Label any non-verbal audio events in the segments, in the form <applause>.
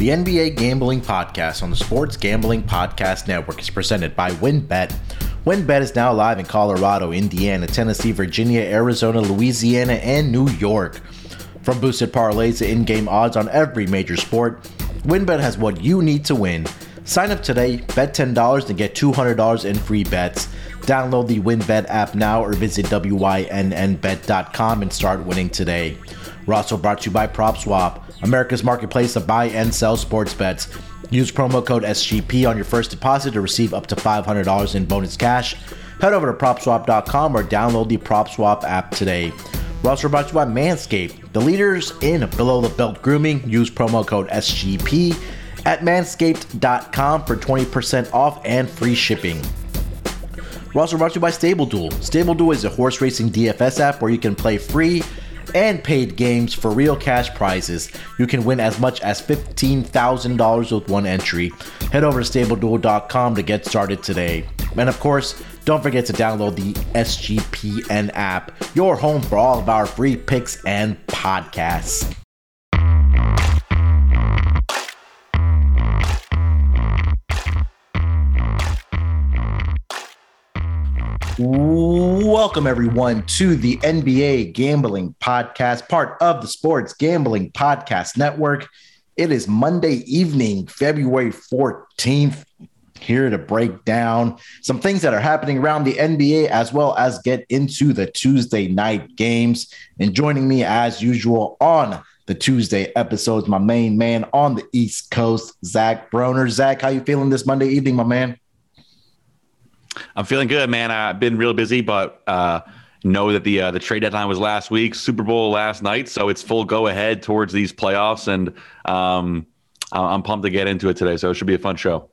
The NBA Gambling Podcast on the Sports Gambling Podcast Network is presented by WynnBET. WynnBET is now live in Colorado, Indiana, Tennessee, Virginia, Arizona, Louisiana, and New York. From boosted parlays to in game odds on every major sport, WynnBET has what you need to win. Sign up today, bet $10 and get $200 in free bets. Download the WynnBET app now or visit WYNNBet.com and start winning today. We're also brought to you by PropSwap, America's marketplace to buy and sell sports bets. Use promo code SGP on your first deposit to receive up to $500 in bonus cash. Head over to PropSwap.com or download the PropSwap app today. We're also brought to you by Manscaped, the leaders in below the belt grooming. Use promo code SGP at manscaped.com for 20% off and free shipping. We're also brought to you by Stable Duel. Stable Duel is a horse racing DFS app where you can play free and paid games for real cash prizes. You can win as much as $15,000 with one entry. Head over to StableDuel.com to get started today. And of course, don't forget to download the SGPN app, your home for all of our free picks and podcasts. Welcome, everyone, to the NBA Gambling Podcast, part of the Sports Gambling Podcast Network. It is Monday evening, February 14th. Here to break down some things that are happening around the NBA as well as get into the Tuesday night games. And joining me, as usual, on the Tuesday episodes, my main man on the East Coast, Zach Broner. Zach, how you feeling this Monday evening, my man? I'm feeling good, man. I've been real busy, but uh, know that the uh, the trade deadline was last week, Super Bowl last night, so it's full go ahead towards these playoffs, and um, I'm pumped to get into it today. So it should be a fun show.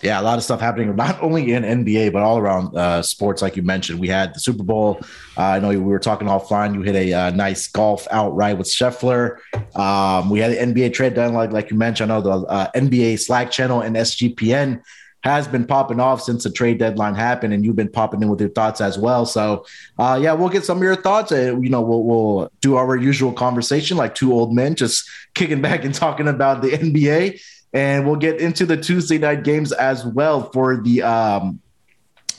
Yeah, a lot of stuff happening not only in NBA but all around uh, sports. Like you mentioned, we had the Super Bowl. Uh, I know we were talking offline. You hit a uh, nice golf outright with Scheffler. Um, we had the NBA trade deadline, like like you mentioned. I know the uh, NBA Slack channel and SGPN has been popping off since the trade deadline happened, and you've been popping in with your thoughts as well. So, uh, yeah, we'll get some of your thoughts. Uh, you know, we'll, we'll do our usual conversation like two old men just <laughs> kicking back and talking about the NBA, and we'll get into the Tuesday night games as well for the um,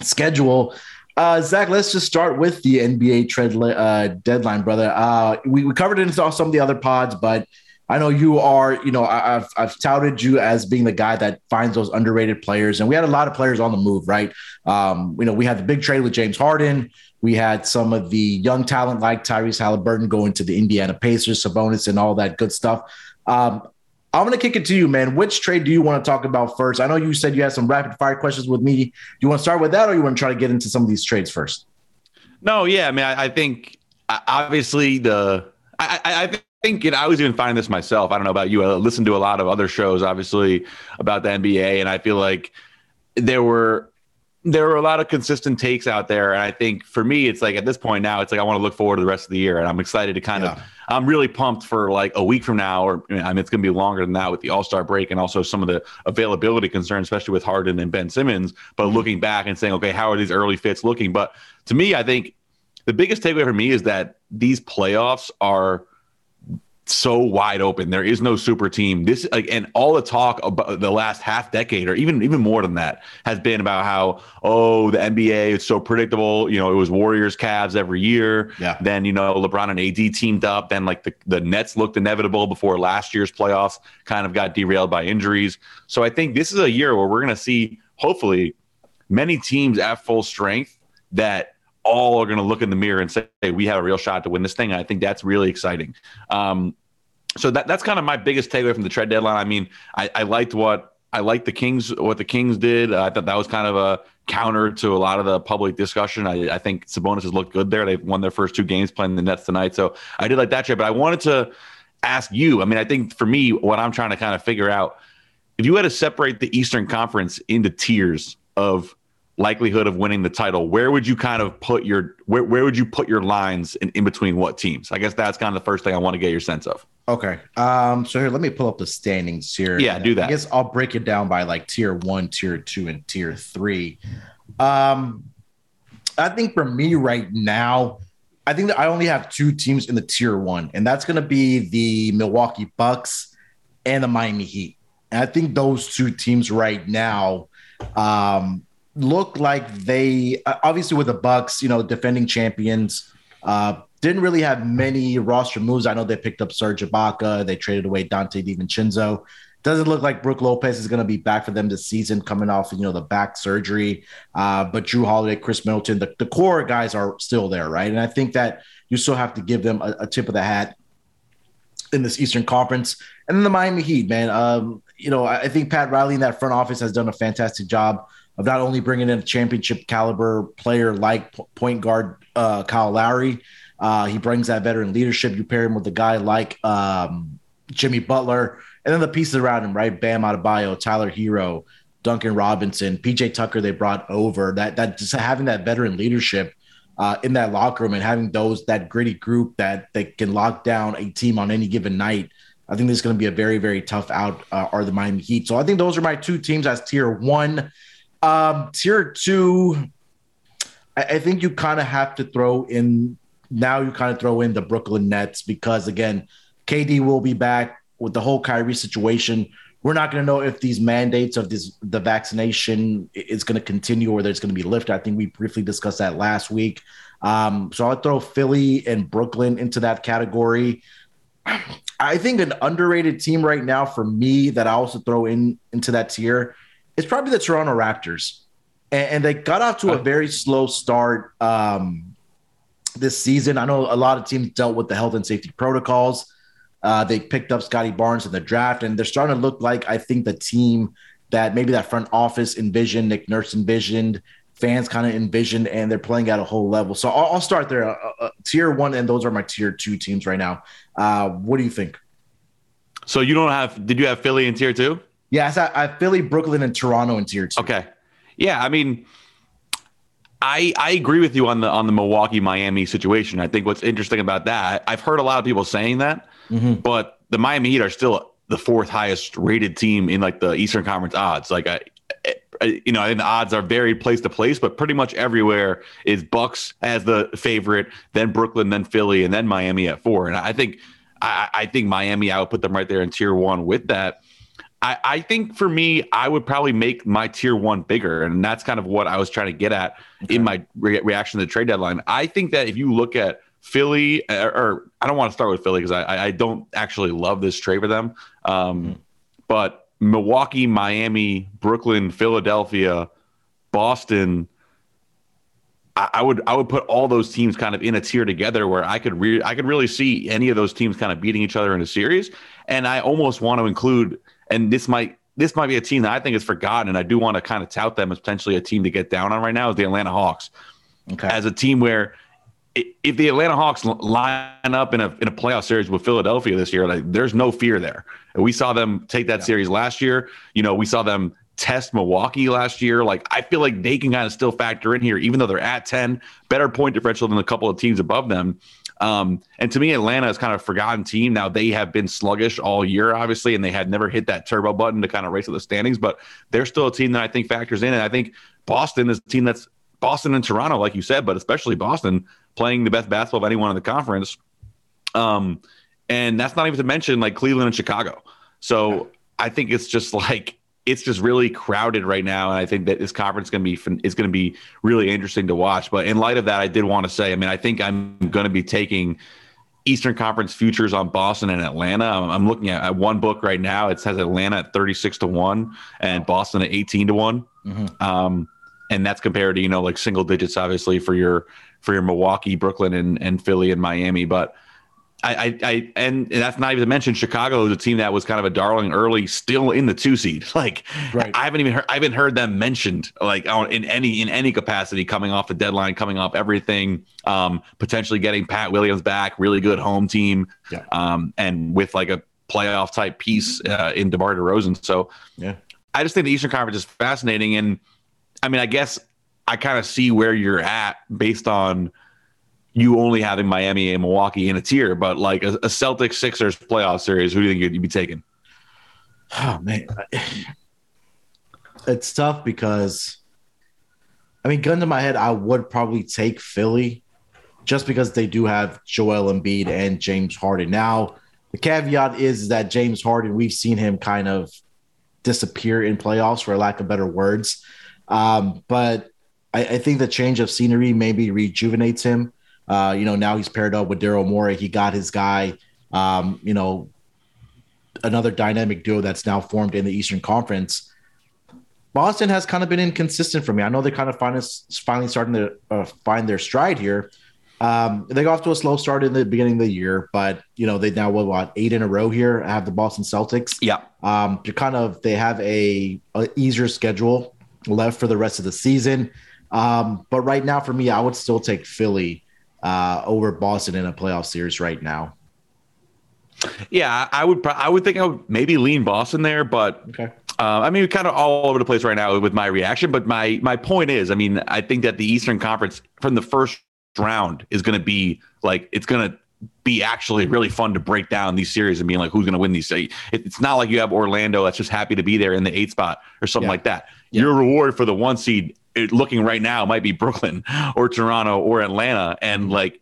schedule. Uh, Zach, let's just start with the NBA trade uh, deadline, brother. Uh, we, we covered it in some of the other pods, but I know you are, you know, I, have I've touted you as being the guy that finds those underrated players, and we had a lot of players on the move, right? Um, you know, we had the big trade with James Harden. We had some of the young talent like Tyrese Halliburton going to the Indiana Pacers, Sabonis, and all that good stuff. Um, I'm going to kick it to you, man. Which trade do you want to talk about first? I know you said you had some rapid fire questions with me. Do you want to start with that, or you want to try to get into some of these trades first? No, yeah. I mean, I, I think obviously the I, I, I think you know, I was even finding this myself. I don't know about you. I listened to a lot of other shows, obviously, about the NBA, and I feel like there were there were a lot of consistent takes out there. And I think for me, it's like at this point now, it's like I want to look forward to the rest of the year, and I'm excited to kind yeah. of. I'm really pumped for like a week from now, or I mean, it's going to be longer than that with the All Star break and also some of the availability concerns, especially with Harden and Ben Simmons. But mm-hmm. looking back and saying, okay, how are these early fits looking? But to me, I think the biggest takeaway for me is that these playoffs are so wide open. There is no super team. This like and all the talk about the last half decade or even even more than that has been about how oh the NBA is so predictable. You know, it was Warriors Cavs every year. Yeah. Then you know LeBron and AD teamed up. Then like the, the Nets looked inevitable before last year's playoffs kind of got derailed by injuries. So I think this is a year where we're gonna see hopefully many teams at full strength that all are going to look in the mirror and say, hey, we have a real shot to win this thing. And I think that's really exciting. Um, so that that's kind of my biggest takeaway from the trade deadline. I mean, I, I liked what I liked the Kings what the Kings did. I thought that was kind of a counter to a lot of the public discussion. I, I think Sabonis has looked good there. They've won their first two games playing the Nets tonight, so I did like that trade. But I wanted to ask you. I mean, I think for me, what I'm trying to kind of figure out, if you had to separate the Eastern Conference into tiers of likelihood of winning the title, where would you kind of put your where, where would you put your lines in, in between what teams? I guess that's kind of the first thing I want to get your sense of. Okay. Um, so here, let me pull up the standings here. Yeah, do that. I guess I'll break it down by like tier one, tier two, and tier three. Um, I think for me right now, I think that I only have two teams in the tier one, and that's going to be the Milwaukee Bucks and the Miami Heat. And I think those two teams right now um, look like they uh, obviously with the Bucks, you know, defending champions, uh, didn't really have many roster moves. I know they picked up Serge Ibaka, they traded away Donte DiVincenzo. Doesn't look like Brook Lopez is going to be back for them this season, coming off you know the back surgery. Uh, but Jrue Holiday, Khris Middleton, the, the core guys are still there, right? And I think that you still have to give them a, a tip of the hat in this Eastern Conference. And then the Miami Heat, man. Um, you know, I think Pat Riley in that front office has done a fantastic job of not only bringing in a championship caliber player like point guard uh, Kyle Lowry, uh, he brings that veteran leadership. You pair him with a guy like um, Jimmy Butler, and then the pieces around him, right? Bam Adebayo, Tyler Herro, Duncan Robinson, PJ Tucker. They brought over that that just having that veteran leadership uh, in that locker room and having those that gritty group that they can lock down a team on any given night. I think this is going to be a very very tough out. Uh, are the Miami Heat? So I think those are my two teams as tier one. Um, tier two, I, I think you kind of have to throw in now. You kind of throw in the Brooklyn Nets because again, KD will be back with the whole Kyrie situation. We're not going to know if these mandates of this the vaccination is going to continue or there's going to be lifted. I think we briefly discussed that last week. Um, so I'll throw Philly and Brooklyn into that category. I think an underrated team right now for me that I also throw in into that tier is probably the Toronto Raptors, and, and they got off to a very slow start um, this season. I know a lot of teams dealt with the health and safety protocols. Uh, they picked up Scottie Barnes in the draft, and they're starting to look like I think the team that maybe that front office envisioned, Nick Nurse envisioned, fans kind of envisioned, and they're playing at a whole level. So I'll, I'll start there. Uh, uh, tier one, and those are my tier two teams right now. Uh, what do you think? So you don't have? Did you have Philly in tier two? Yes, I, I Philly, Brooklyn, and Toronto in tier two. Okay, yeah, I mean. I, I agree with you on the on the Milwaukee Miami situation. I think what's interesting about that, I've heard a lot of people saying that, mm-hmm. but the Miami Heat are still the fourth highest rated team in like the Eastern Conference odds. Like I, I you know, and the odds are varied place to place, but pretty much everywhere is Bucks as the favorite, then Brooklyn, then Philly, and then Miami at four. And I think I, I think Miami, I would put them right there in tier one with that. I, I think for me, I would probably make my tier one bigger. And that's kind of what I was trying to get at okay. in my re- reaction to the trade deadline. I think that if you look at Philly, or, uh, or I don't want to start with Philly because I, I don't actually love this trade for them. Um, mm-hmm. But Milwaukee, Miami, Brooklyn, Philadelphia, Boston, I would I would put all those teams kind of in a tier together where I could re- I could really see any of those teams kind of beating each other in a series, and I almost want to include and this might this might be a team that I think is forgotten, and I do want to kind of tout them as potentially a team to get down on right now is the Atlanta Hawks. Okay. As a team where if the Atlanta Hawks line up in a in a playoff series with Philadelphia this year, like there's no fear there. We saw them take that yeah. series last year. You know, we saw them test Milwaukee last year. Like I feel like they can kind of still factor in here, even though they're at 10, better point differential than a couple of teams above them. Um, and to me, Atlanta is kind of a forgotten team. Now they have been sluggish all year, obviously, and they had never hit that turbo button to kind of race to the standings, but they're still a team that I think factors in. And I think Boston is a team that's Boston and Toronto, like you said, but especially Boston playing the best basketball of anyone in the conference. Um, and that's not even to mention like Cleveland and Chicago. So I think it's just like it's just really crowded right now, and I think that this conference is going to be is going to be really interesting to watch. But in light of that, I did want to say, I mean, I think I'm going to be taking Eastern Conference futures on Boston and Atlanta. I'm, I'm looking at, at, one book right now. It says Atlanta at 36 to one and Boston at 18 to one. Mm-hmm. Um, and that's compared to you know like single digits, obviously for your for your Milwaukee, Brooklyn, and and Philly and Miami, but. I, I, I, and that's not even to mention Chicago a team that was kind of a darling early, still in the two seed. <laughs> Like, right. I haven't even heard, I haven't heard them mentioned like in any in any capacity coming off the deadline, coming off everything, um, potentially getting Pat Williams back, really good home team, yeah. um, and with like a playoff type piece uh, in DeMar DeRozan. So, yeah, I just think the Eastern Conference is fascinating, and I mean, I guess I kind of see where you're at based on you only having Miami and Milwaukee in a tier, but like a, a Celtics Sixers playoff series, who do you think you'd be taking? <sighs> Oh man, it's tough because I mean, gun to my head, I would probably take Philly just because they do have Joel Embiid and James Harden. Now, the caveat is that James Harden, we've seen him kind of disappear in playoffs, for lack of better words. Um, but I, I, think the change of scenery maybe rejuvenates him. Uh, you know, now he's paired up with Daryl Morey. He got his guy. Um, you know, another dynamic duo that's now formed in the Eastern Conference. Boston has kind of been inconsistent for me. I know they kind of finally, finally starting to uh, find their stride here. Um, they got off to a slow start in the beginning of the year, but you know they now what eight in a row here. I have the Boston Celtics. Yeah, um, to kind of they have a, a, easier schedule left for the rest of the season. Um, but right now, for me, I would still take Philly uh, over Boston in a playoff series right now. Yeah, I would. I would think I would maybe lean Boston there, but okay. Uh, I mean, kind of all over the place right now with my reaction. But my my point is, I mean, I think that the Eastern Conference from the first round is going to be like it's going to be actually really fun to break down these series and being like who's going to win these. It's not like you have Orlando that's just happy to be there in the eight spot or something yeah. like that. Yeah. Your reward for the one seed, looking right now, might be Brooklyn <laughs> or Toronto or Atlanta, and like.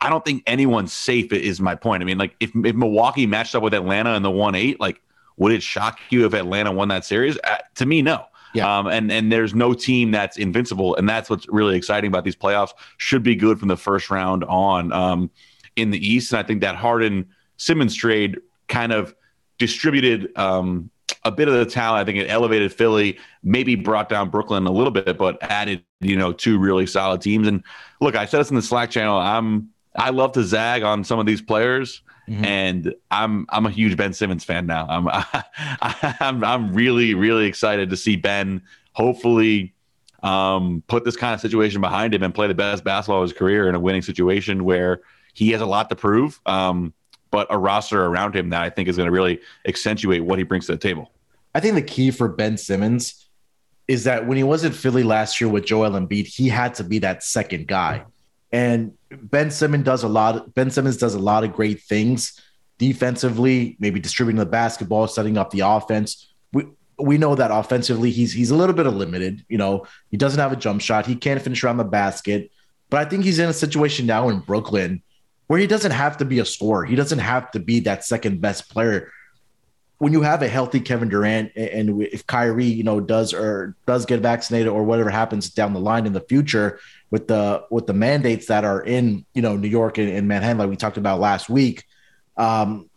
I don't think anyone's safe. Is my point. I mean, like if, if Milwaukee matched up with Atlanta in the one eight, like would it shock you if Atlanta won that series? Uh, to me, no. Yeah. Um, and and there's no team that's invincible, and that's what's really exciting about these playoffs. Should be good from the first round on um, in the East, and I think that Harden Simmons trade kind of distributed um, a bit of the talent. I think it elevated Philly, maybe brought down Brooklyn a little bit, but added you know two really solid teams. And look, I said this in the Slack channel. I'm I love to zag on some of these players. Mm-hmm. And I'm I'm a huge Ben Simmons fan now. I'm <laughs> I, am I'm really really excited to see Ben hopefully um, put this kind of situation behind him and play the best basketball of his career in a winning situation where he has a lot to prove, um, but a roster around him that I think is going to really accentuate what he brings to the table. I think the key for Ben Simmons is that when he was in Philly last year with Joel Embiid, he had to be that second guy. And Ben Simmons does a lot. Ben Simmons does a lot of great things defensively, maybe distributing the basketball, setting up the offense. We we know that offensively he's he's a little bit limited. You know, he doesn't have a jump shot. He can't finish around the basket. But I think he's in a situation now in Brooklyn where he doesn't have to be a scorer. He doesn't have to be that second best player. When you have a healthy Kevin Durant and if Kyrie, you know, does or does get vaccinated or whatever happens down the line in the future, with the with the mandates that are in you know New York and, and Manhattan, like we talked about last week. Um,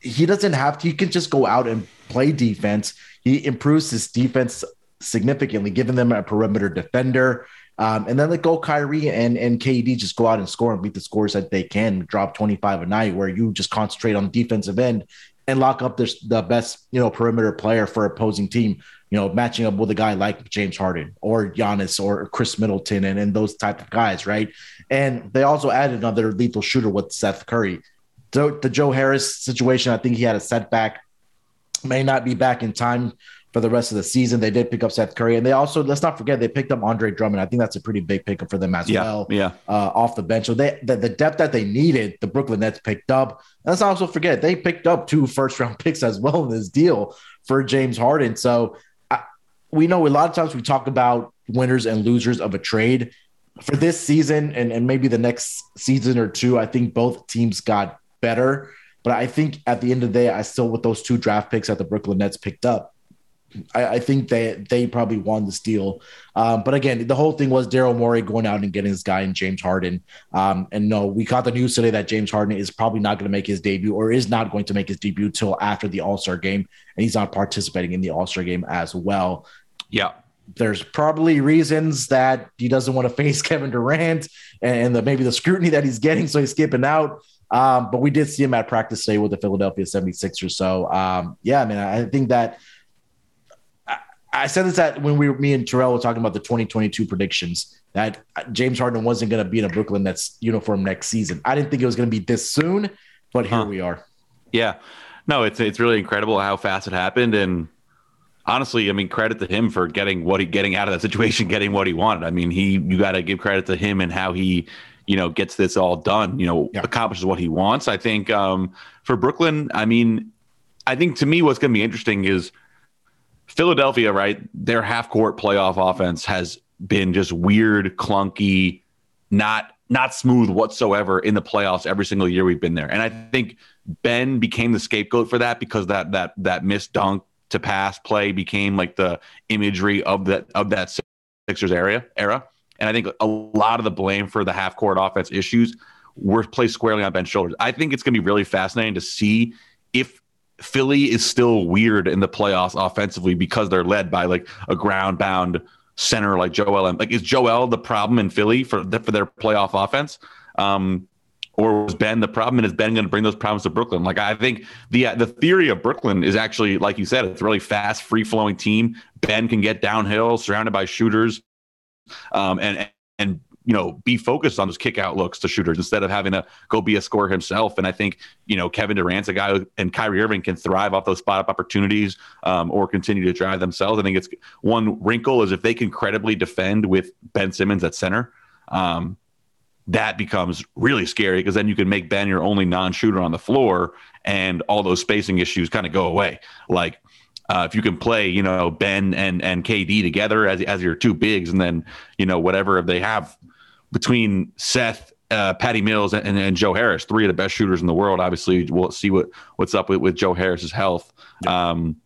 he doesn't have to. He can just go out and play defense. He improves his defense significantly, giving them a perimeter defender. Um, and then let go Kyrie and, and KD just go out and score and beat the scores that they can, drop 25 a night, where you just concentrate on the defensive end and lock up the, the best, you know, perimeter player for opposing team you know, matching up with a guy like James Harden or Giannis or Khris Middleton and, and those type of guys, right? And they also added another lethal shooter with Seth Curry. So the Joe Harris situation, I think he had a setback, may not be back in time for the rest of the season. They did pick up Seth Curry, and they also let's not forget they picked up Andre Drummond. I think that's a pretty big pickup for them as yeah, well. Yeah, uh, off the bench. So they the, the, depth that they needed, the Brooklyn Nets picked up. Let's also forget they picked up two first round <laughs> picks as well in this deal for James Harden. So we know a lot of times we talk about winners and losers of a trade. For this season and, and maybe the next season or two, I think both teams got better. But I think at the end of the day, I still with those two draft picks that the Brooklyn Nets picked up, I, I think they they probably won this deal. Um, but again, the whole thing was Daryl Morey going out and getting his guy in James Harden. Um, and no, we caught the news today that James Harden is probably not going to make his debut or is not going to make his debut till after the All Star game, and he's not participating in the All Star game as well. Yeah. There's probably reasons that he doesn't want to face <laughs> Kevin Durant and the, maybe the scrutiny that he's getting, so he's skipping out. Um, but we did see him at practice today with the Philadelphia 76ers. So, um, yeah, I mean, I think that I said this that when we were, me and Terrell were talking about the 2022 predictions that James Harden wasn't going to be in a Brooklyn Nets uniform next season. I didn't think it was going to be this soon, but here huh. we are. Yeah, no, it's it's really incredible how fast it happened, and honestly, I mean, credit to him for getting what he getting out of that situation, <laughs> getting what he wanted. I mean, he you got to give credit to him and how he you know gets this all done. You know, yeah. accomplishes what he wants. I think um, for Brooklyn, I mean, I think to me, what's going to be interesting is Philadelphia, right? Their half court playoff offense has been just weird, clunky, not not smooth whatsoever in the playoffs every single year we've been there. And I think Ben became the scapegoat for that because that that that missed dunk to pass play became like the imagery of that of that Sixers area era. And I think a lot of the blame for the half court offense issues were placed squarely on Ben's shoulders. I think it's going to be really fascinating to see if Philly is still weird in the playoffs offensively because they're led by like a ground bound center like Joel. Like, is Joel the problem in Philly for for their playoff offense? Um, or was Ben the problem? And is Ben going to bring those problems to Brooklyn? Like I think the the theory of Brooklyn is actually, like you said, it's a really fast, free flowing team. Ben can get downhill, surrounded by shooters, um, and and you know be focused on those kick out looks to shooters instead of having to go be a scorer himself. And I think you know Kevin Durant's a guy who, and Kyrie Irving can thrive off those spot up opportunities um, or continue to drive themselves. I think it's one wrinkle is if they can credibly defend with Ben Simmons at center. Um, that becomes really scary because then you can make Ben your only non-shooter on the floor, and all those spacing issues kind of go away. Like uh, if you can play, you know, Ben and and KD together as as your two bigs, and then you know whatever they have between Seth, uh, Patty Mills, and, and, Joe Harris, three of the best shooters in the world. Obviously, we'll see what what's up with, with Joe Harris's health. Yeah. Um,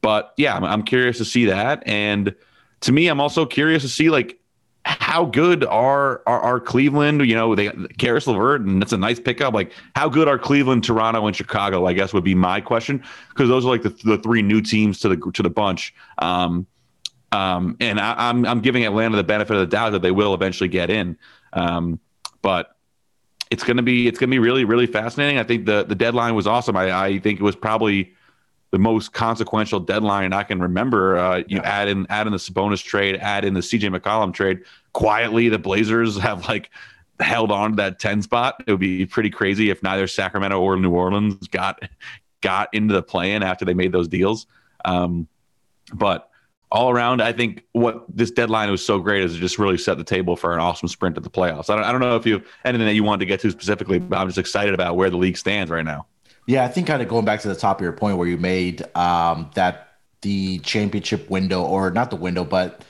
but yeah, I'm, I'm curious to see that, and to me, I'm also curious to see like how good are, are, are Cleveland? You know, they Caris LeVert, and that's a nice pickup. Like, how good are Cleveland, Toronto, and Chicago? I guess would be my question because those are like the, the three new teams to the to the bunch. Um, um, and I, am I'm, I'm giving Atlanta the benefit of the doubt that they will eventually get in. Um, but it's gonna be it's gonna be really really fascinating. I think the the deadline was awesome. I, I think it was probably the most consequential deadline I can remember. Uh, you yeah. add in add in the Sabonis trade, add in the CJ McCollum trade. Quietly, the Blazers have like held on to that 10 spot. It would be pretty crazy if neither Sacramento or New Orleans got got into the plan after they made those deals. Um, but all around, I think what this deadline was so great is it just really set the table for an awesome sprint at the playoffs. I don't, I don't know if you anything that you wanted to get to specifically, but I'm just excited about where the league stands right now. Yeah, I think kind of going back to the top of your point where you made um, that the championship window, or not the window, but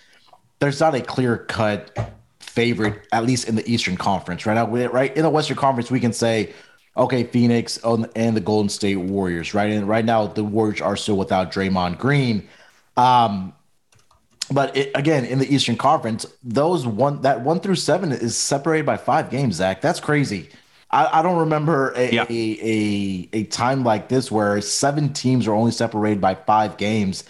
there's not a clear cut favorite, at least in the Eastern Conference. Right now, right in the Western Conference, we can say, okay, Phoenix and the Golden State Warriors. Right, and right now the Warriors are still without Draymond Green. Um, but it, again, in the Eastern Conference, those one that one through seven is separated by five games. Zach, that's crazy. I, I don't remember a, yeah. a, a, a time like this where seven teams are only separated by five games.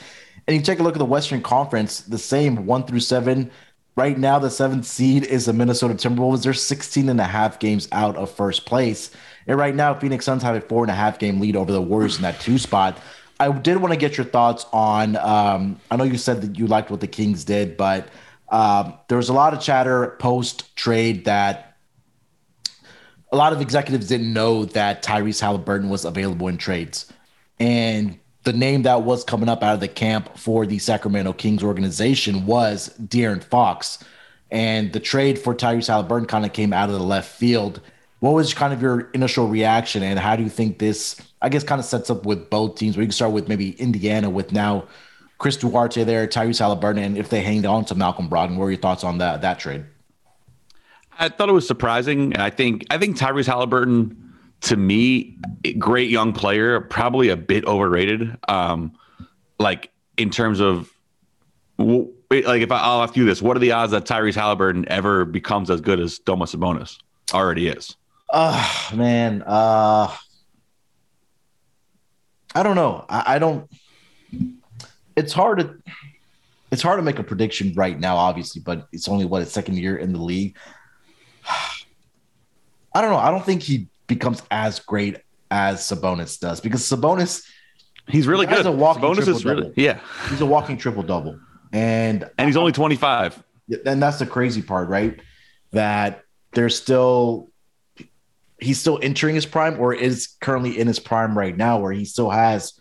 And you take a look at the Western Conference, the same one through seven. Right now, the seventh seed is the Minnesota Timberwolves. They're 16 and a half games out of first place. And right now, Phoenix Suns have a four and a half game lead over the Warriors in that two spot. I did want to get your thoughts on. Um, I know you said that you liked what the Kings did, but um, there was a lot of chatter post trade that a lot of executives didn't know that Tyrese Halliburton was available in trades. And the name that was coming up out of the camp for the Sacramento Kings organization was De'Aaron Fox. And the trade for Tyrese Halliburton kind of came out of the left field. What was kind of your initial reaction, and how do you think this, I guess, kind of sets up with both teams? We can start with maybe Indiana with now Chris Duarte there, Tyrese Halliburton, and if they hanged on to Malcolm Brogdon. What are your thoughts on that that trade? I thought it was surprising. I think I think Tyrese Halliburton, to me, great young player, probably a bit overrated. Um, like in terms of like if I, will ask you this, what are the odds that Tyrese Halliburton ever becomes as good as Domas Sabonis already is? Oh man, uh, I don't know. I, I don't. It's hard to it's hard to make a prediction right now, obviously, but it's only what its second year in the league. <sighs> I don't know. I don't think he becomes as great as Sabonis does because Sabonis he's really good. A walking Sabonis is really yeah. He's a walking triple double, and and he's only twenty five. And that's the crazy part, right? That there's still he's still entering his prime, or is currently in his prime right now, where he still has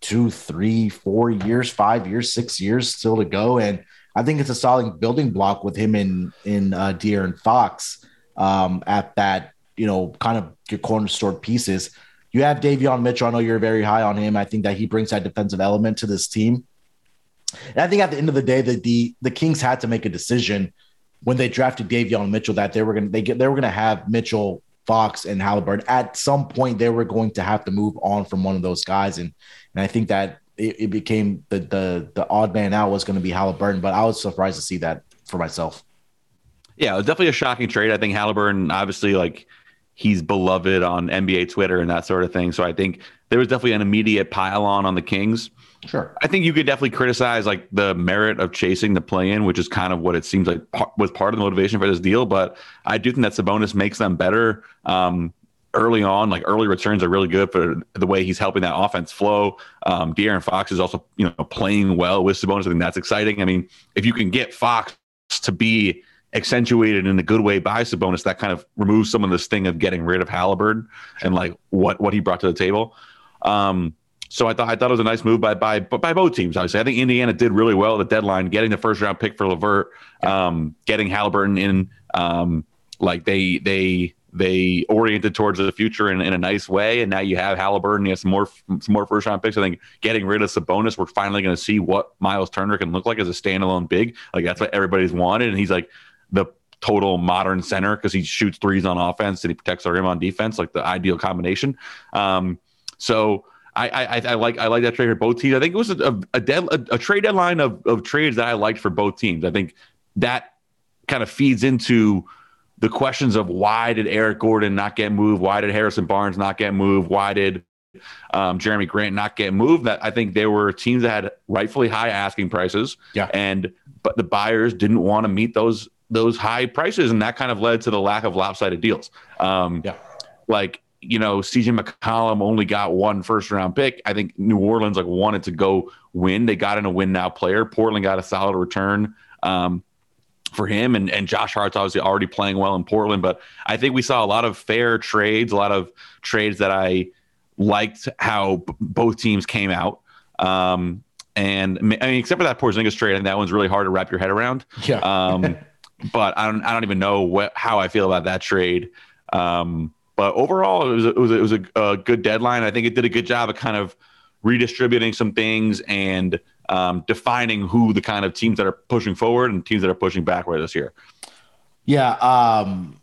two, three, four years, five years, six years still to go, and I think it's a solid building block with him in in uh, De'Aaron Fox um, at that you know kind of your cornerstone pieces. You have Davion Mitchell. I know you're very high on him. I think that he brings that defensive element to this team. And I think at the end of the day, that the the Kings had to make a decision when they drafted Davion Mitchell that they were to they get they were to have Mitchell, Fox, and Halliburton. At some point, they were going to have to move on from one of those guys, and and I think that it, it became the the the odd man out was going to be Halliburton, but I was surprised to see that for myself. Yeah, it was definitely a shocking trade. I think Halliburton, obviously, like he's beloved on NBA Twitter and that sort of thing. So I think there was definitely an immediate pile on on the Kings. Sure. I think you could definitely criticize like the merit of chasing the play in, which is kind of what it seems like was part of the motivation for this deal. But I do think that Sabonis makes them better. Um, early on, like early returns are really good for the way he's helping that offense flow. Um, De'Aaron Fox is also, you know, playing well with Sabonis. I think that's exciting. I mean, if you can get Fox to be accentuated in a good way by Sabonis, that kind of removes some of this thing of getting rid of Halliburton and like what what he brought to the table. Um, so I thought I thought it was a nice move by by by both teams. Obviously, I think Indiana did really well at the deadline, getting the first round pick for LeVert, um, getting Halliburton in. Um, like they they they oriented towards the future in, in a nice way, and now you have Halliburton. You have some more some more first round picks. I think getting rid of Sabonis, we're finally going to see what Miles Turner can look like as a standalone big. Like that's what everybody's wanted, and he's like the total modern center because he shoots threes on offense and he protects our rim on defense, like the ideal combination. Um, so I, I, I like I like that trade for both teams. I think it was a a, dead, a, a trade deadline of, of trades that I liked for both teams. I think that kind of feeds into the questions of why did Eric Gordon not get moved? Why did Harrison Barnes not get moved? Why did um, Jerami Grant not get moved? That I think there were teams that had rightfully high asking prices, yeah, and but the buyers didn't want to meet those those high prices, and that kind of led to the lack of lopsided deals. Um, yeah, like you know, CJ McCollum only got one first round pick. I think New Orleans like wanted to go win. They got in a win now player. Portland got a solid return um, for him, and and Josh Hart's obviously already playing well in Portland. But I think we saw a lot of fair trades, a lot of trades that I liked how b- both teams came out. Um, and I mean, except for that Porzingis trade, and that one's really hard to wrap your head around. Yeah. um, <laughs> but I don't, I don't even know what how I feel about that trade. Um, but overall, it was a, it was a, it was a, a, good deadline. I think it did a good job of kind of redistributing some things and um, defining who the kind of teams that are pushing forward and teams that are pushing backward this year. Yeah, um,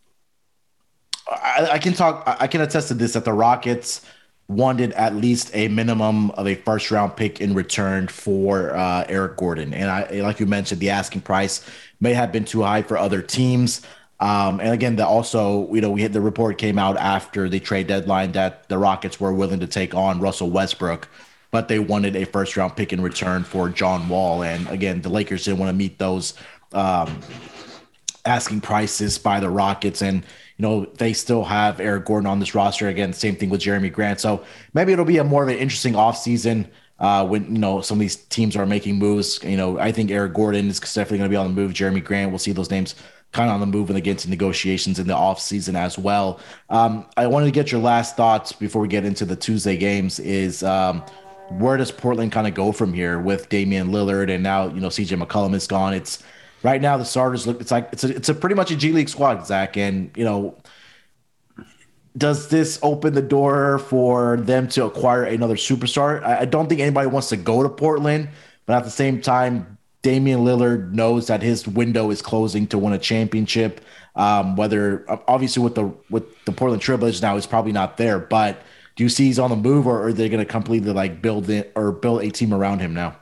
I, I, can talk. I can attest to this that the Rockets wanted at least a minimum of a first round pick in return for uh, Eric Gordon, and I, like you mentioned, the asking price may have been too high for other teams. Um, and again, the also, you know, we had the report came out after the trade deadline that the Rockets were willing to take on Russell Westbrook, but they wanted a first round pick in return for John Wall. And again, the Lakers didn't want to meet those um, asking prices by the Rockets. And, you know, they still have Eric Gordon on this roster. Again, same thing with Jerami Grant. So maybe it'll be a more of an interesting offseason uh, when you know some of these teams are making moves. You know, I think Eric Gordon is definitely going to be on the move. Jerami Grant, we'll see those names kind of on the move and into negotiations in the offseason as well. Um, I wanted to get your last thoughts before we get into the Tuesday games is um, where does Portland kind of go from here with Damian Lillard and now, you know, CJ McCollum is gone. It's right now the starters look, it's like, it's a, it's a pretty much a G League squad, Zach. And, you know, does this open the door for them to acquire another superstar? I, I don't think anybody wants to go to Portland, but at the same time, Damian Lillard knows that his window is closing to win a championship. Um, whether obviously with the with the Portland Trailblazers now he's probably not there, but do you see he's on the move, or are they going to completely like build it or build a team around him now?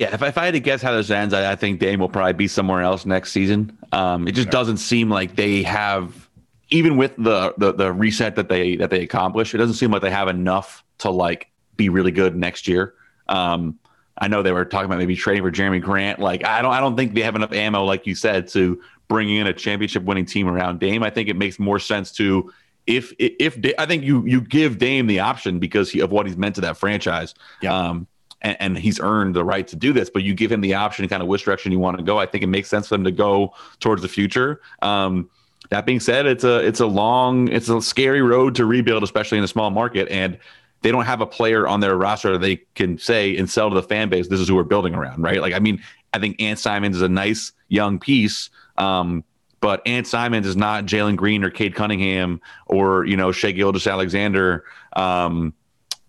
Yeah, if, if I had to guess how this ends, I, I think Dame will probably be somewhere else next season. Um, it just sure. doesn't seem like they have, even with the, the the reset that they that they accomplished, it doesn't seem like they have enough to like be really good next year. Um, I know they were talking about maybe trading for Jerami Grant. Like I don't I don't think they have enough ammo, like you said, to bring in a championship winning team around Dame. I think it makes more sense to if if I think you you give Dame the option because he, of what he's meant to that franchise. Yeah. Um, and, and, he's earned the right to do this, but you give him the option, kind of which direction you want to go. I think it makes sense for them to go towards the future. Um, that being said, it's a it's a long, it's a scary road to rebuild, especially in a small market. And they don't have a player on their roster they can say and sell to the fan base. This is who we're building around, right? Like, I mean, I think Ant Simons is a nice young piece, um, but Ant Simons is not Jalen Green or Cade Cunningham or you know Shai Gilgeous-Alexander. Um,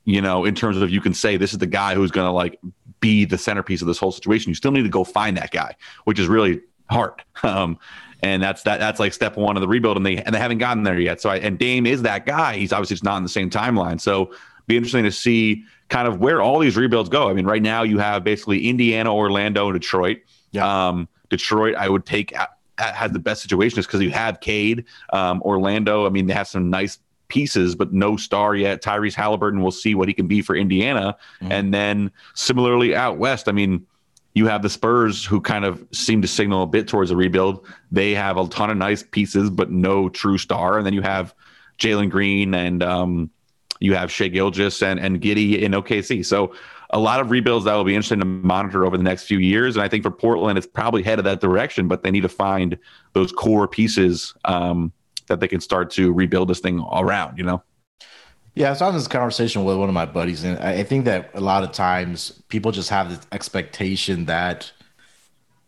you know, in terms of you can say this is the guy who's going to like be the centerpiece of this whole situation. You still need to go find that guy, which is really hard. <laughs> Um, and that's that. That's like step one of the rebuild, and they and they haven't gotten there yet. So I, and Dame is that guy. He's obviously just not in the same timeline. So be interesting to see kind of where all these rebuilds go. I mean, right now you have basically Indiana, Orlando, and Detroit. Yeah. Um, Detroit, I would take has the best situation is because you have Cade, um, Orlando. I mean, they have some nice pieces, but no star yet. Tyrese Halliburton, we'll see what he can be for Indiana. Mm-hmm. And then similarly out west, I mean, you have the Spurs who kind of seem to signal a bit towards a rebuild. They have a ton of nice pieces, but no true star. And then you have Jalen Green and um, you have Shai Gilgeous and, and Giddey in OKC. So a lot of rebuilds that will be interesting to monitor over the next few years. And I think for Portland, it's probably headed that direction, but they need to find those core pieces um, that they can start to rebuild this thing around, you know? Yeah, I was having this conversation with one of my buddies, and I think that a lot of times people just have this expectation that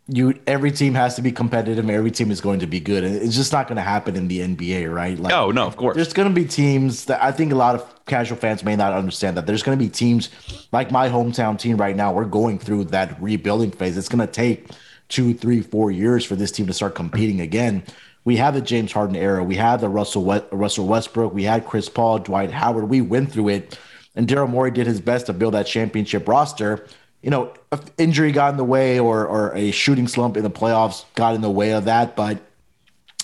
you every team has to be competitive every team is going to be good and it's just not going to happen in the nba right? Like no no of course. there's going to be teams that i think a lot of casual fans may not understand that there's going to be teams like my hometown team right now we're going through that rebuilding phase. It's going to take two three four years for this team to start competing again we have the james harden era we have the russell russell westbrook we had chris paul dwight howard we went through it and daryl morey did his best to build that championship roster you know, injury got in the way or or a shooting slump in the playoffs got in the way of that, but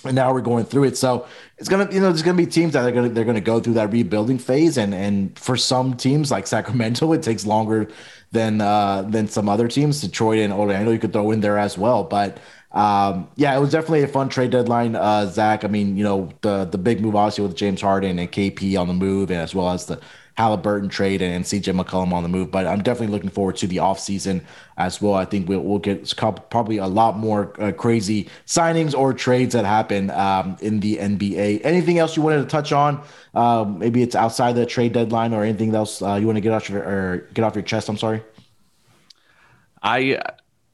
and now we're going through it. So it's gonna, you know, there's gonna be teams that are gonna they're gonna go through that rebuilding phase, and and for some teams like <laughs> Sacramento, it takes longer than uh than some other teams. Detroit and Orlando, you could throw in there as well, but. Um, yeah, it was definitely a fun trade deadline, uh, Zach. I mean, you know, the the big move obviously with James Harden and KP on the move, and as well as the Halliburton trade and CJ McCollum on the move. But I'm definitely looking forward to the offseason as well. I think we'll, we'll get probably a lot more uh, crazy signings or trades that happen um, in the NBA. Anything else you wanted to touch on? Um, maybe it's outside the trade deadline or anything else uh, you want to get off your get off your chest. I'm sorry. I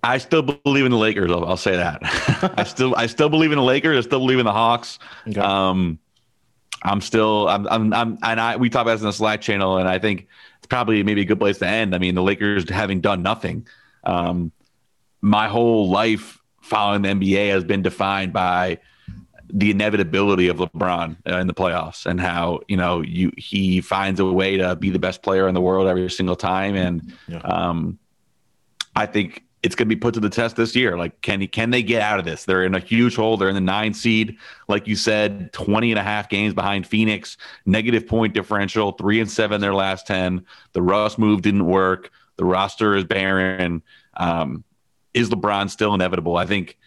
I still believe in the Lakers. I'll, I'll say that. <laughs> I still I still believe in the Lakers. I still believe in the Hawks. Okay. Um, I'm still I'm I'm, I'm and I we talk about this in the Slack channel, and I think it's probably maybe a good place to end. I mean, the Lakers having done nothing. Um, my whole life following the NBA has been defined by the inevitability of LeBron in the playoffs and how you know you he finds a way to be the best player in the world every single time, and yeah. um, I think it's going to be put to the test this year. Like, can he, can they get out of this? They're in a huge hole. They're in the nine seed, like you said, 20 and a half games behind Phoenix, negative point differential, three and seven their last 10. The Russ move didn't work. The roster is barren. Um, is LeBron still inevitable? I think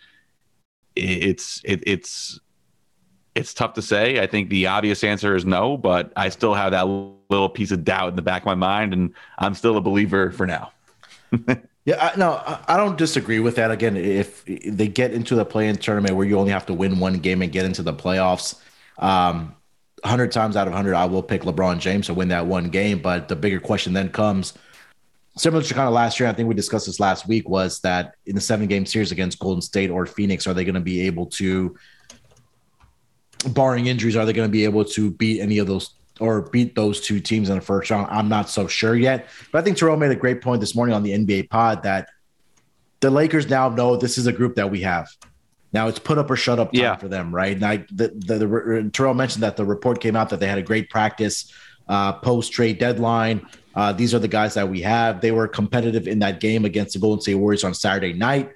it's, it, it's, it's tough to say. I think the obvious answer is no, but I still have that little piece of doubt in the back of my mind, and I'm still a believer for now. <laughs> Yeah, I, no, I don't disagree with that. Again, if they get into the play-in tournament where you only have to win one game and get into the playoffs, um, hundred times out of hundred, I will pick LeBron James to win that one game. But the bigger question then comes, similar to kind of last year. I think we discussed this last week. Was that in the seven-game series against Golden State or Phoenix, are they going to be able to, barring injuries, are they going to be able to beat any of those or beat those two teams in the first round. I'm not so sure yet. But I think Terrell made a great point this morning on the NBA pod that the Lakers now know this is a group that we have. Now it's put up or shut up time yeah. for them, right? Now the, the, the, Terrell mentioned that the report came out that they had a great practice uh, post trade deadline. Uh, these are the guys that we have. They were competitive in that game against the Golden State Warriors on Saturday night.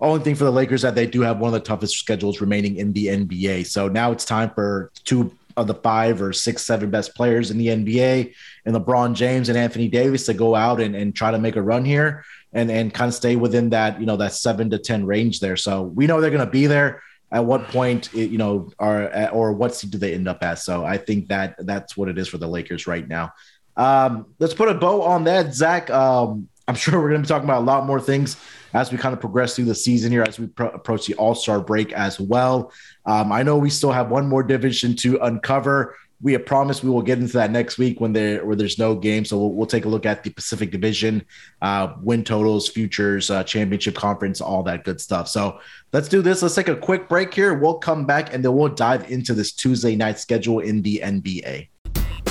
Only thing for the Lakers that they do have one of the toughest schedules remaining in the NBA. So now it's time for two of the five or six, seven best players in the NBA and LeBron James and Anthony Davis to go out and, and try to make a run here and, and kind of stay within that, you know, that seven to 10 range there. So we know they're going to be there. At what point, you know, are or what seed do they end up at? So I think that that's what it is for the Lakers right now. Um, let's put a bow on that, Zach. Um, I'm <laughs> sure we're going to be talking about a lot more things as we kind of progress through the season here, as we pro- approach the All Star break as well. Um, I know we still have one more division to uncover. We have promised we will get into that next week when there where there's no game. So we'll, we'll take a look at the Pacific Division, uh, win totals, futures, uh, championship conference, all that good stuff. So let's do this. Let's take a quick break here. We'll come back and then we'll dive into this Tuesday night schedule in the NBA.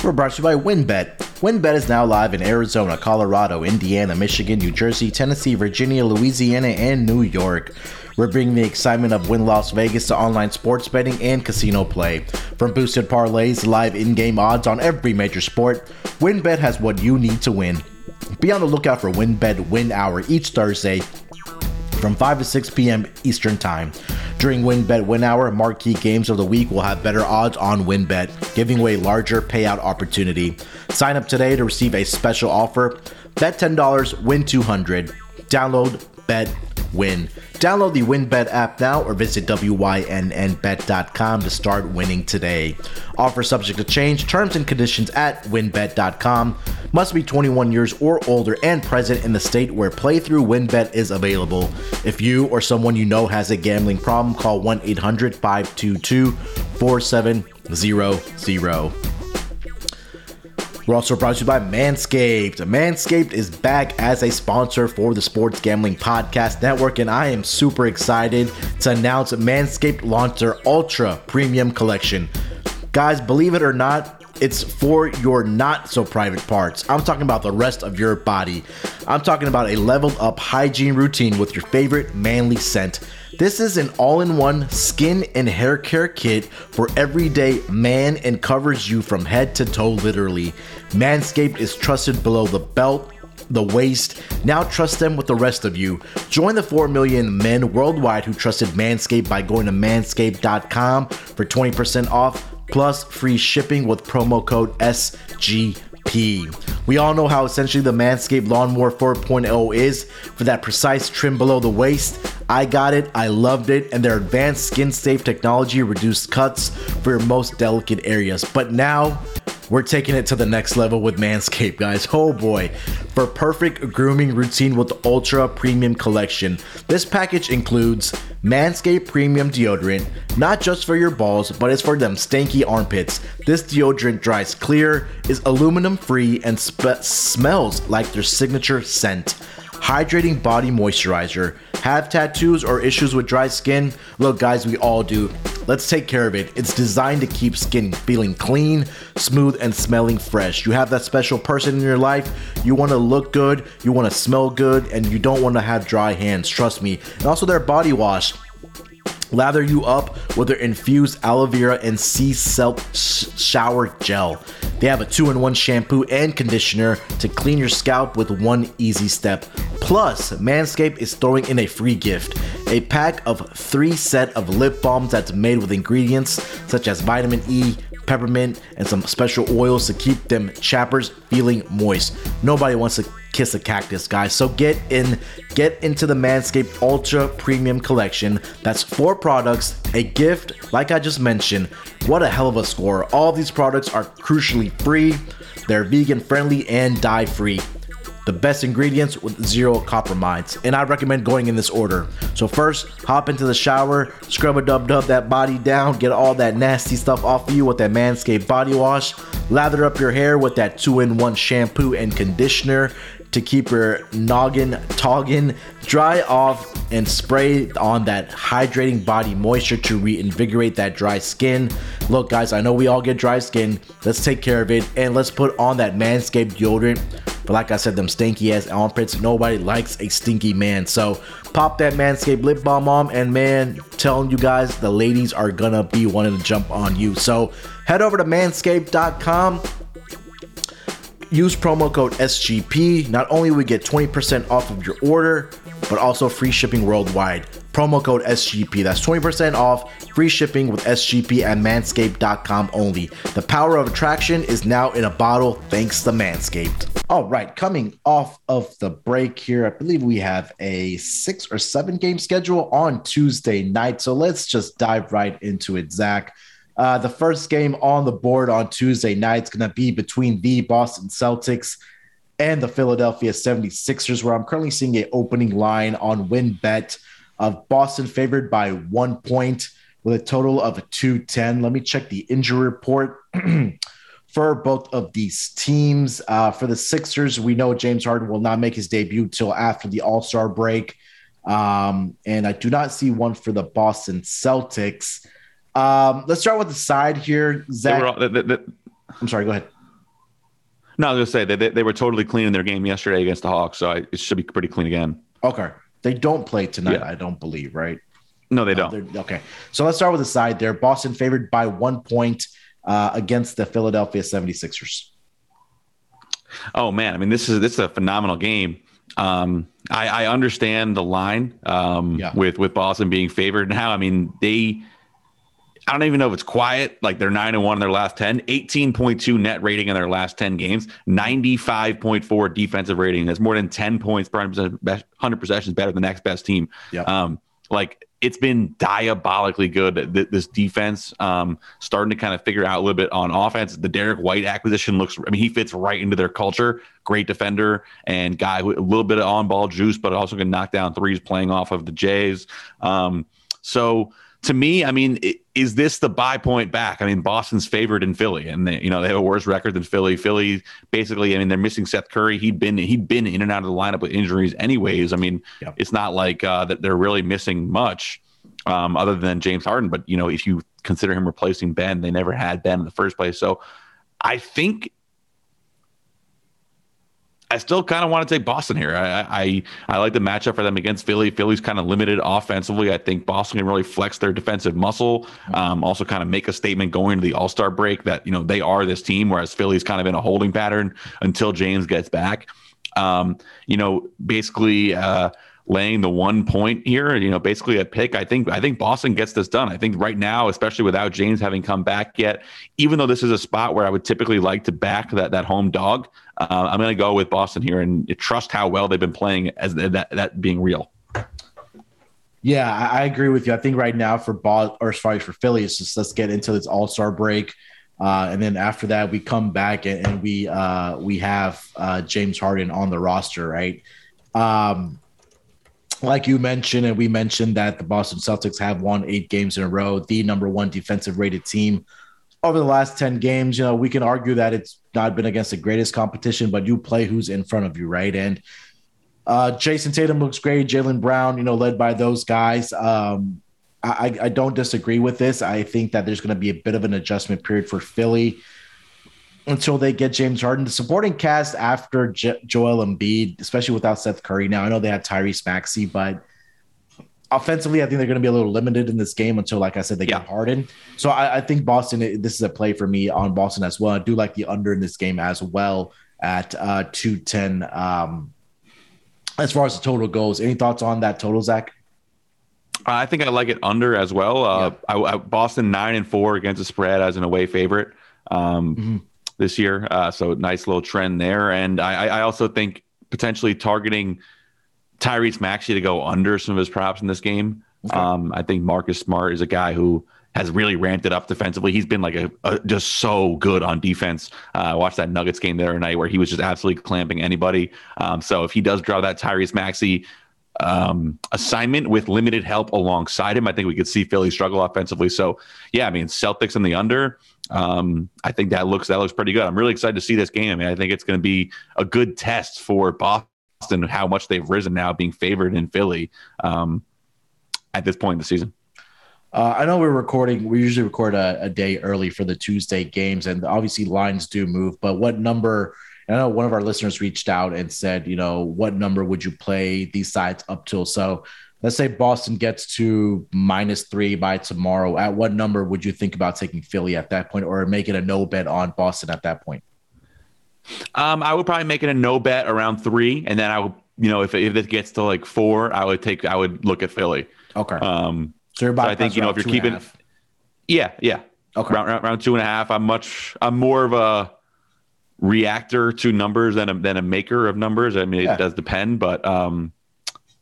We're brought to you by WynnBET. WynnBET is now live in Arizona, Colorado, Indiana, Michigan, New Jersey, Tennessee, Virginia, Louisiana, and New York. We're bringing the excitement of Wynn Las Vegas to online sports betting and casino play. From boosted parlays, live in game odds on every major sport, WynnBET has what you need to win. Be on the lookout for WynnBET Wynn Hour each Thursday from 5 to 6 p.m. Eastern Time. During WynnBET Wynn Hour, marquee games of the week will have better odds on WynnBET, giving away larger payout opportunity. Sign up today to receive a special offer. Bet $10, win 200. Download, bet, win. Download the WynnBET app now or visit WYNNBet.com to start winning today. Offer subject to change, terms and conditions at wynnbet.com. Must be 21 years or older and present in the state where playthrough WynnBET is available. If you or someone you know has a gambling problem, call 1 800 522 4700. We're also brought to you by Manscaped. Manscaped is back as a sponsor for the Sports Gambling Podcast Network, and I am super excited to announce Manscaped launched their Ultra Premium Collection. Guys, believe it or not, it's for your not so private parts. I'm talking about the rest of your body. I'm talking about a leveled up hygiene routine with your favorite manly scent. This is an all in one skin and hair care kit for everyday man and covers you from head to toe, literally. Manscaped is trusted below the belt the waist. Now trust them with the rest of you. Join the 4 million men worldwide who trusted Manscaped by going to manscaped.com for 20% off plus free shipping with promo code SGP. We all know how essentially the Manscaped Lawnmower 4.0 is for that precise trim below the waist. I got it, I loved it, and their advanced skin safe technology reduced cuts for your most delicate areas. But now, we're taking it to the next level with Manscaped, guys. Oh boy. For perfect grooming routine with the Ultra Premium Collection, this package includes Manscaped Premium Deodorant, not just for your balls, but it's for them stanky armpits. This deodorant dries clear, is aluminum free, and smells like their signature scent. Hydrating body moisturizer. Have tattoos or issues with dry skin? Look, guys, we all do. Let's take care of it. It's designed to keep skin feeling clean, smooth, and smelling fresh. You have that special person in your life, you want to look good, you want to smell good, and you don't want to have dry hands. Trust me. And also, their body wash lather you up with their infused aloe vera and sea salt sh- shower gel. They have a two in one shampoo and conditioner to clean your scalp with one easy step. Plus, Manscaped is throwing in a free gift a pack of three set of lip balms that's made with ingredients such as vitamin E, peppermint, and some special oils to keep them chappers feeling moist. Nobody wants to kiss a cactus, guys. So get in, get into the Manscaped Ultra Premium Collection. That's four products, a gift, like I just mentioned. What a hell of a score. All these products are crucially free, they're vegan friendly and dye free the best ingredients with zero compromise. And I recommend going in this order. So first, hop into the shower, scrub a dub dub that body down, get all that nasty stuff off of you with that Manscaped body wash. Lather up your hair with that two-in-one shampoo and conditioner to keep your noggin toggin dry off and spray on that hydrating body moisture to reinvigorate that dry skin. Look, guys, I know we all get dry skin. Let's take care of it and let's put on that Manscaped deodorant. But like I said, them stinky ass armpits, nobody likes a stinky man. So pop that Manscaped lip balm on, and man, telling you guys, the ladies are gonna be wanting to jump on you. So head over to manscaped.com use promo code SGP. Not only will we get 20% off of your order, but also free shipping worldwide. Promo code SGP. That's 20% off, free shipping with SGP at manscaped.com only. The power of attraction is now in a bottle thanks to Manscaped. All right, coming off of the break here, I believe we have a six or seven game schedule on Tuesday night. So let's just dive right into it, Zach. Uh, the first game on the board on Tuesday night is going to be between the Boston Celtics and the Philadelphia 76ers, where I'm currently seeing a opening line on WynnBET of Boston favored by one point with a total of 210. Let me check the injury report <clears throat> for both of these teams. Uh, for the Sixers, we know James Harden will not make his debut till after the All Star break. Um, and I do not see one for the Boston Celtics. Um, let's start with the side here. Zach. All, they, they, I'm sorry, go ahead. No, I was to say they, they were totally clean in their game yesterday against the Hawks, so I, it should be pretty clean again. Okay. They don't play tonight, yeah. I don't believe, right? No, they don't. Okay. So let's start with the side there. Boston favored by one point uh, against the Philadelphia 76ers. Oh man, I mean this is this is a phenomenal game. Um, I, I understand the line um, yeah. with with Boston being favored now. I mean they. I don't even know if it's quiet. Like they're nine and one in their last 10, 18.2 net rating in their last 10 games, 95.4 defensive rating. That's more than 10 points per 100 possessions better than the next best team. Yep. Um, like it's been diabolically good. This defense um, starting to kind of figure out a little bit on offense. The Derrick White acquisition looks. I mean, he fits right into their culture. Great defender and guy with a little bit of on ball juice, but also can knock down threes playing off of the Jays. Um, so to me, I mean, is this the buy point back? I mean, Boston's favored in Philly, and they, you know they have a worse record than Philly. Philly, basically, I mean, they're missing Seth Curry. He'd been he'd been in and out of the lineup with injuries, anyways. I mean, yep. it's not like uh, that they're really missing much um, other than James Harden. But you know, if you consider him replacing Ben, they never had Ben in the first place. So, I think I still kind of want to take Boston here. I, I, I like the matchup for them against Philly. Philly's kind of limited offensively. I think Boston can really flex their defensive muscle. Um, also, kind of make a statement going into the All Star break that you know they are this team, whereas Philly's kind of in a holding pattern until James gets back. Um, you know, basically. Uh, laying the one point here, you know, basically a pick. I think I think Boston gets this done. I think right now, especially without James having come back yet, even though this is a spot where I would typically like to back that that home dog, uh, I'm going to go with Boston here and trust how well they've been playing as that that being real. Yeah, I, I agree with you. I think right now for Ball or sorry for Philly, it's just let's get into this All Star break. Uh, and then after that, we come back and, and we uh, we have uh, James Harden on the roster, right? Um, like you mentioned, and we mentioned that the Boston Celtics have won eight games in a row, the number one defensive rated team over the last 10 games. You know, we can argue that it's not been against the greatest competition, but you play who's in front of you, right? And uh, Jayson Tatum looks great. Jaylen Brown, you know, led by those guys. Um, I, I don't disagree with this. I think that there's going to be a bit of an adjustment period for Philly until they get James Harden. The supporting cast after J- Joel Embiid, especially without Seth Curry. Now I know they had Tyrese Maxey, but offensively, I think they're going to be a little limited in this game until, like I said, they yeah. get Harden. So I, I, think Boston. This is a play for me on Boston as well. I do like the under in this game as well at uh, two ten. Um, as far as the total goes, any thoughts on that total, Zach? I think I like it under as well. Uh, yeah. I, I, Boston nine and four against the spread as an away favorite. Um, mm-hmm this year. Uh, so nice little trend there. And I, I also think potentially targeting Tyrese Maxey to go under some of his props in this game. Okay. Um, I think Marcus Smart is a guy who has really ramped it up defensively. He's been like a, a just so good on defense. Uh, I watched that Nuggets game the other night where he was just absolutely clamping anybody. Um, so if he does draw that Tyrese Maxey um, assignment with limited help alongside him, I think we could see Philly struggle offensively. So yeah, I mean Celtics in the under um, I think that looks that looks pretty good. I'm really excited to see this game. I mean, I think it's going to be a good test for Boston how much they've risen now, being favored in Philly um, at this point in the season. Uh, I know we're recording. We usually record a, a, day early for the Tuesday games, and obviously lines do move. But what number? I know one of our listeners reached out and said, you know, what number would you play these sides up till? So let's say Boston gets to minus three by tomorrow, at what number would you think about taking Philly at that point or make it a no bet on Boston at that point? Um, I would probably make it a no bet around three. And then I would, you know, if, if it gets to like four, I would take, I would look at Philly. Okay. Um, so, so I think, you know, if you're keeping, yeah, yeah. Okay. Round around two and a half. I'm much, I'm more of a, reactor to numbers than a, than a maker of numbers. I mean, yeah. it does depend, but um,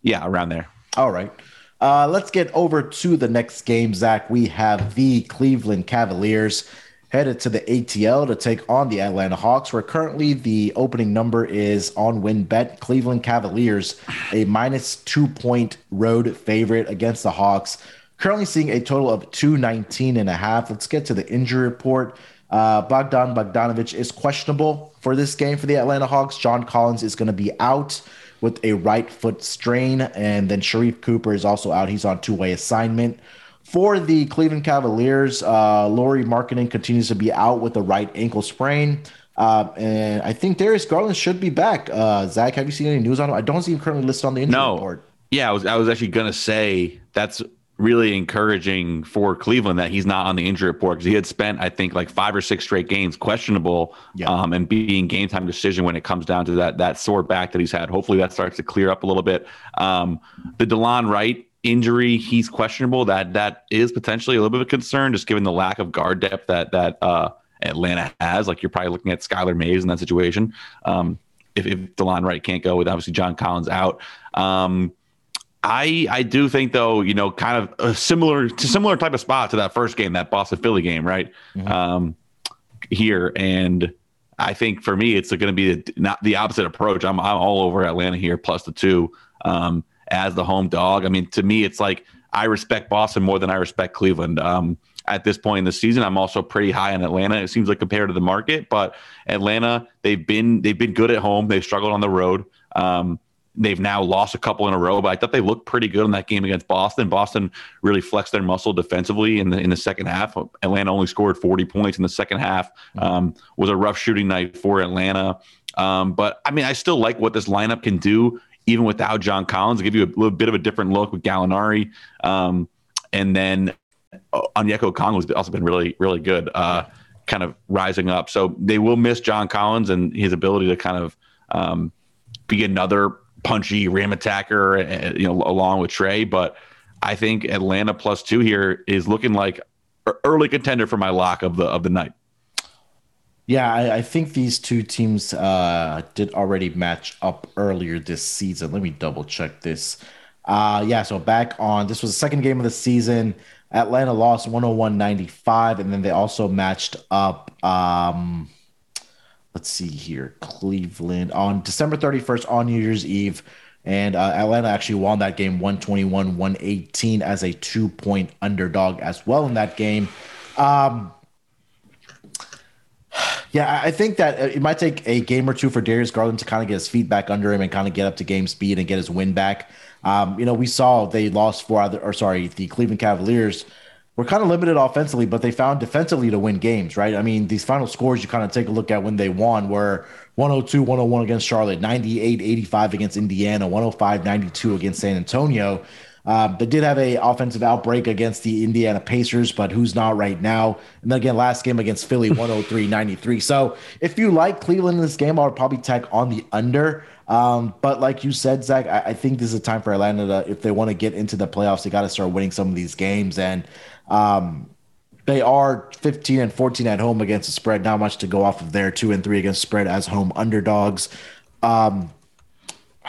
yeah, around there. All right. Uh, let's get over to the next game, Zach. We have the Cleveland Cavaliers headed to the ATL to take on the Atlanta Hawks, where currently the opening number is on WynnBET. Cleveland Cavaliers, a minus two point road favorite against the Hawks. Currently seeing a total of 219 and a half. Let's get to the injury report. Uh, Bogdan Bogdanovic is questionable for this game for the Atlanta Hawks. John Collins is going to be out with a right foot strain. And then Sharife Cooper is also out. He's on two way assignment. For the Cleveland Cavaliers, uh, Lauri Markkanen continues to be out with a right ankle sprain. Uh, and I think Darius Garland should be back. Uh, Zach, have you seen any news on him? I don't see him currently listed on the injury no. report. Yeah, I was I was actually gonna say that's really encouraging for Cleveland that he's not on the injury report because he had spent, I think, like five or six straight games questionable yeah. um, and being game time decision when it comes down to that that sore back that he's had. Hopefully that starts to clear up a little bit. Um, the Delon Wright injury, he's questionable. That that is potentially a little bit of a concern, just given the lack of guard depth that that uh, Atlanta has. Like you're probably looking at Skylar Mays in that situation. Um, if, if Delon Wright can't go with obviously John Collins out. Um, I I do think though, you know, kind of a similar to similar type of spot to that first game, that Boston Philly game, right? Mm-hmm. Um, here and I think for me, it's going to be the, not the opposite approach. I'm I'm all over Atlanta here plus the two um, as the home dog. I mean, to me, it's like I respect Boston more than I respect Cleveland. Um, at this point in the season, I'm also pretty high on Atlanta. It seems like compared to the market, but Atlanta they've been they've been good at home. They've struggled on the road. Um, They've now lost a couple in a row, but I thought they looked pretty good in that game against Boston. Boston really flexed their muscle defensively in the in the second half. Atlanta only scored 40 points in the second half. Um, was a rough shooting night for Atlanta. Um, but I mean, I still like what this lineup can do, even without John Collins. Give you a little bit of a different look with Gallinari, um, and then uh, Onyeka Okongwu has also been really, really good, uh, kind of rising up. So they will miss John Collins and his ability to kind of um, be another punchy rim attacker, uh, you know, along with Trae. But I think Atlanta plus two here is looking like early contender for my lock of the of the night. Yeah, I, I think these two teams uh, did already match up earlier this season. Let me double check this. Uh, yeah, so back on this was the second game of the season. Atlanta lost 101 95, and then they also matched up. Um, let's see here, Cleveland on December 31st on New Year's Eve. And uh, Atlanta actually won that game 121 118 as a two point underdog as well in that game. Um, yeah, I think that it might take a game or two for Darius Garland to kind of get his feet back under him and kind of get up to game speed and get his win back. Um, you know, we saw they lost four other, or sorry, the Cleveland Cavaliers were kind of limited offensively, but they found defensively to win games, right? I mean, these final scores you kind of take a look at when they won were 102 101 against Charlotte, 98 85 against Indiana, 105 92 against San Antonio. Um, they did have a offensive outbreak against the Indiana Pacers, but who's not right now? And then again, last game against Philly, <laughs> 103 93. So if you like Cleveland in this game, I would probably tack on the under. Um, but like you said, Zach, I, I, think this is a time for Atlanta to, if they want to get into the playoffs, they got to start winning some of these games. And um, they are 15 and 14 at home against the spread. Not much to go off of there. Two and three against spread as home underdogs. Um, <sighs>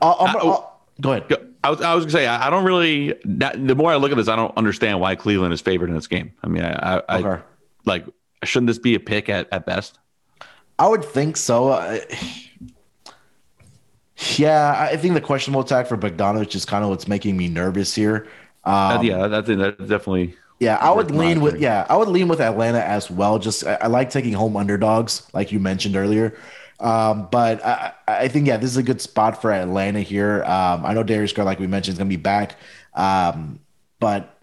I'll, I'll, I'll, go ahead. I was, I was gonna say I don't really. That, the more I look at this, I don't understand why Cleveland is favored in this game. I mean, I, I, okay. I like shouldn't this be a pick at, at best? I would think so. Uh, yeah, I think the questionable attack for Bogdanovic is kind of what's making me nervous here. Um, yeah, that's, that's definitely. Yeah, I would lean with yeah, I would lean with Atlanta as well. Just I, I like taking home underdogs, like you mentioned earlier. Um, but I, I, think yeah, this is a good spot for Atlanta here. Um, I know Darius Gar, like we mentioned, is going to be back. Um, but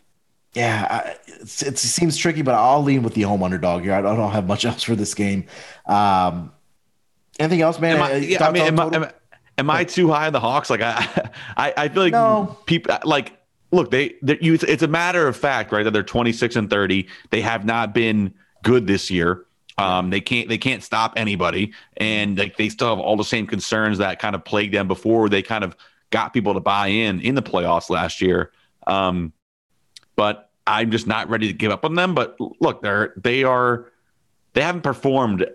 yeah, I, it seems tricky. But I'll lean with the home underdog here. I don't, I don't have much <laughs> else for this game. Um, anything else, man? Am I, yeah, I mean, am I, am, am I, too high on the Hawks? Like I, <laughs> I, I feel like no. people like look, they, you, it's a matter of fact, right? That they're 26 and 30. They have not been good this year. Um, they can't they can't stop anybody, and like they still have all the same concerns that kind of plagued them before they kind of got people to buy in in the playoffs last year. Um, but I'm just not ready to give up on them. But look, they're they are they haven't performed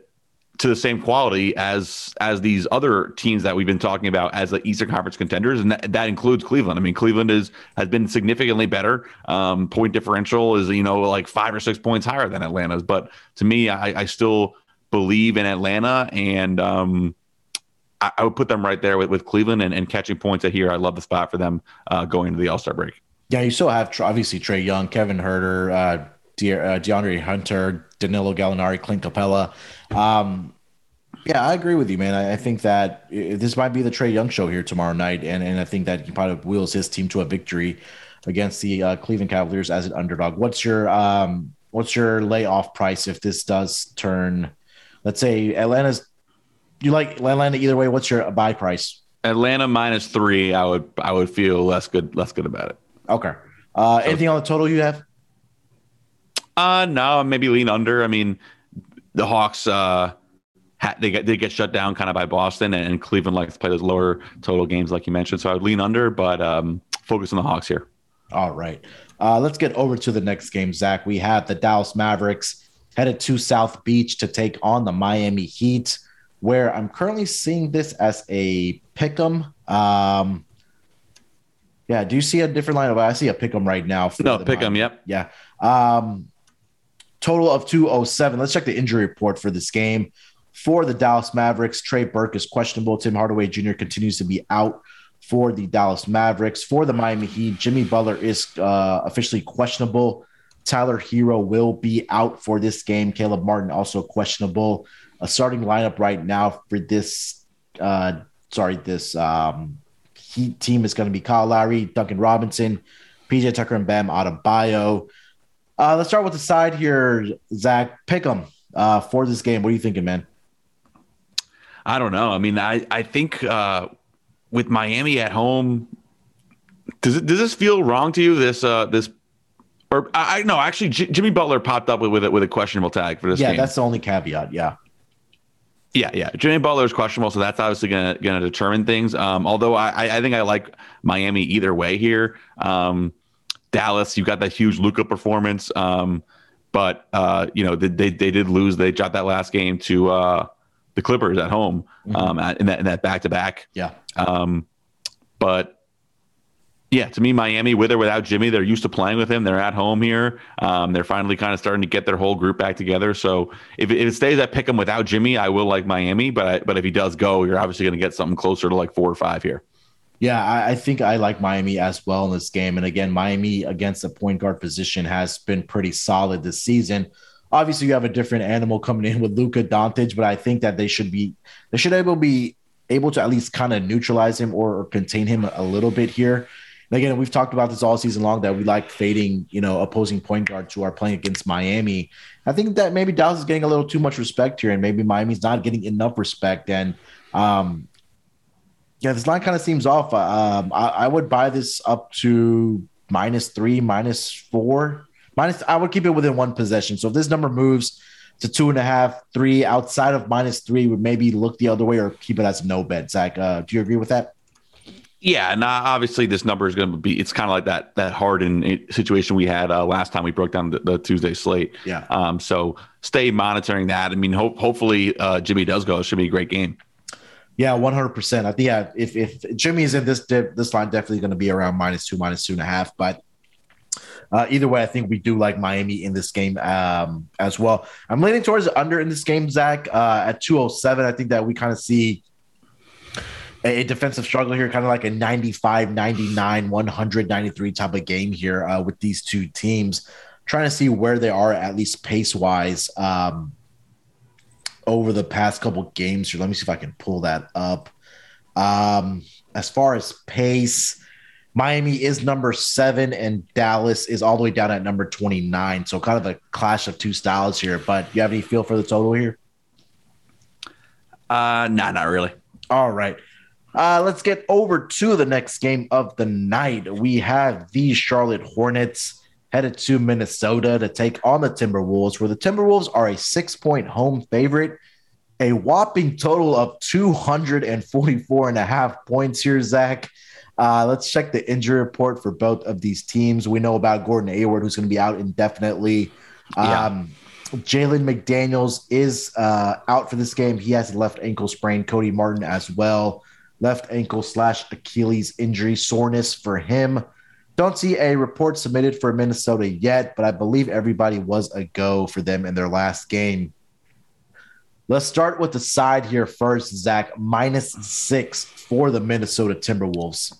to the same quality as as these other teams that we've been talking about as the Eastern Conference contenders, and that, that includes Cleveland. I mean, Cleveland is has been significantly better. Um, point differential is you know like five or six points higher than Atlanta's, but to me, I, I still believe in Atlanta, and um, I, I, would put them right there with, with Cleveland and, and catching points at here. I love the spot for them uh, going into the All Star break. Yeah, you still have obviously Trae Young, Kevin Huerter, uh, De- uh, DeAndre Hunter, Danilo Gallinari, Clint Capela. Um, yeah, I agree with you, man. I, I think that this might be the Trae Young show here tomorrow night, and and I think that he probably wheels his team to a victory against the uh, Cleveland Cavaliers as an underdog. What's your um what's your layoff price if this does turn? Let's say Atlanta's you like Atlanta either way. What's your buy price Atlanta minus three, I would I would feel less good less good about it. Okay. Uh, so, anything on the total you have? Uh no, maybe lean under. I mean, the Hawks uh ha- they get they get shut down kind of by Boston and, and Cleveland likes to play those lower total games like you mentioned. So I would lean under, but um focus on the Hawks here. All right. Uh, let's get over to the next game, Zach. We have the Dallas Mavericks headed to South Beach to take on the Miami Heat, where I'm currently seeing this as a pick 'em. Um, yeah, do you see a different line of? I see a pick 'em right now. no, pick 'em. Yep. Yeah. Um, total of 207. Let's check the injury report for this game. For the Dallas Mavericks, Trey Burke is questionable. Tim Hardaway Jr. continues to be out for the Dallas Mavericks. For the Miami Heat, Jimmy Butler is uh, officially questionable. Tyler Herro will be out for this game. Caleb Martin also questionable. A starting lineup right now for this, uh, sorry, this um, Heat team is going to be Kyle Lowry, Duncan Robinson, PJ Tucker, and Bam Adebayo. Uh, let's start with the side here, Zach. Pick them uh, for this game. What are you thinking, man? I don't know. I mean, I I think uh, with Miami at home, does it does this feel wrong to you? This uh this or I know actually J- Jimmy Butler popped up with with, with a questionable tag for this yeah, game. that's the only caveat. Yeah. Yeah, yeah. Jimmy Butler is questionable, so that's obviously gonna gonna determine things. Um, although I I think I like Miami either way here. Um, Dallas, you got that huge Luka performance. Um, but uh, you know they, they, they did lose. They dropped that last game to uh, the Clippers at home mm-hmm. um, in that in that back to back. Yeah. Um, but yeah, to me, Miami, with or without Jimmy, they're used to playing with him. They're at home here. Um, they're finally kind of starting to get their whole group back together. So if, if it stays at pick him without Jimmy, I will like Miami. But I, but if he does go, you're obviously going to get something closer to like four or five here. Yeah, I, I, think I like Miami as well in this game. And again, Miami against the point guard position has been pretty solid this season. Obviously, you have a different animal coming in with Luka Doncic, but I think that they should be they should able be able to at least kind of neutralize him or, or contain him a little bit here. And again, we've talked about this all season long that we like fading, you know, opposing point guards who are playing against Miami. I think that maybe Dallas is getting a little too much respect here, and maybe Miami's not getting enough respect. And um, yeah, this line kind of seems off. Um, I, I, would buy this up to minus three, minus four, minus. I would keep it within one possession. So if this number moves to two and a half, three outside of minus three, would maybe look the other way or keep it as no bet. Zach, uh, do you agree with that? Yeah, and obviously this number is going to be. It's kind of like that that Harden situation we had uh, last time we broke down the, the Tuesday slate. Yeah. Um. So stay monitoring that. I mean, hope hopefully uh, Jimmy does go. It should be a great game. Yeah, one hundred percent. I think yeah, if if Jimmy is in this dip, this line, definitely going to be around minus two, minus two and a half. But uh, either way, I think we do like Miami in this game um, as well. I'm leaning towards under in this game, Zach, uh, at 207. I think that we kind of see a defensive struggle here, kind of like a 95, 99, 193 type of game here uh, with these two teams. Trying to see where they are, at least pace wise, um, over the past couple games here. Let me see if I can pull that up. Um, as far as pace, Miami is number seven, and Dallas is all the way down at number 29. So, kind of a clash of two styles here. But you have any feel for the total here? Uh, nah, not really. All right. Uh, let's get over to the next game of the night. We have the Charlotte Hornets headed to Minnesota to take on the Timberwolves, where the Timberwolves are a six point home favorite. A whopping total of 244 and a half points here, Zach. Uh, let's check the injury report for both of these teams. We know about Gordon Hayward, who's going to be out indefinitely. Yeah. Um, Jalen McDaniels is uh, out for this game. He has a left ankle sprain. Cody Martin as well left ankle slash Achilles injury soreness for him. Don't see a report submitted for Minnesota yet, but I believe everybody was a go for them in their last game. Let's start with the side here first, Zach. Minus six for the Minnesota Timberwolves.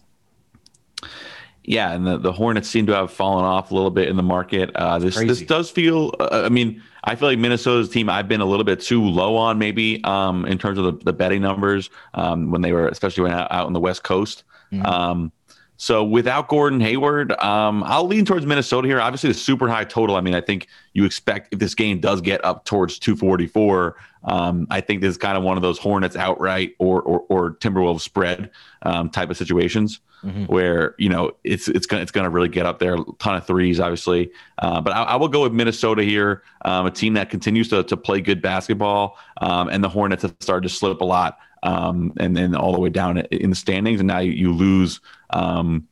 Yeah, and the, the Hornets seem to have fallen off a little bit in the market. Uh, this Crazy. this does feel. Uh, I mean, I feel like Minnesota's team I've been a little bit too low on maybe um, in terms of the, the betting numbers um, when they were especially when out, out on the West Coast. Mm-hmm. Um, So without Gordon Hayward, um, I'll lean towards Minnesota here. Obviously, the super high total. I mean, I think you expect if this game does get up towards 244, um, I think this is kind of one of those Hornets outright or or, or Timberwolves spread um, type of situations mm-hmm. where you know it's it's gonna it's gonna really get up there. A ton of threes, obviously, uh, but I, I, will go with Minnesota here, um, a team that continues to to play good basketball, um, and the Hornets have started to slip a lot, um, and then all the way down in the standings, and now you, lose. Um,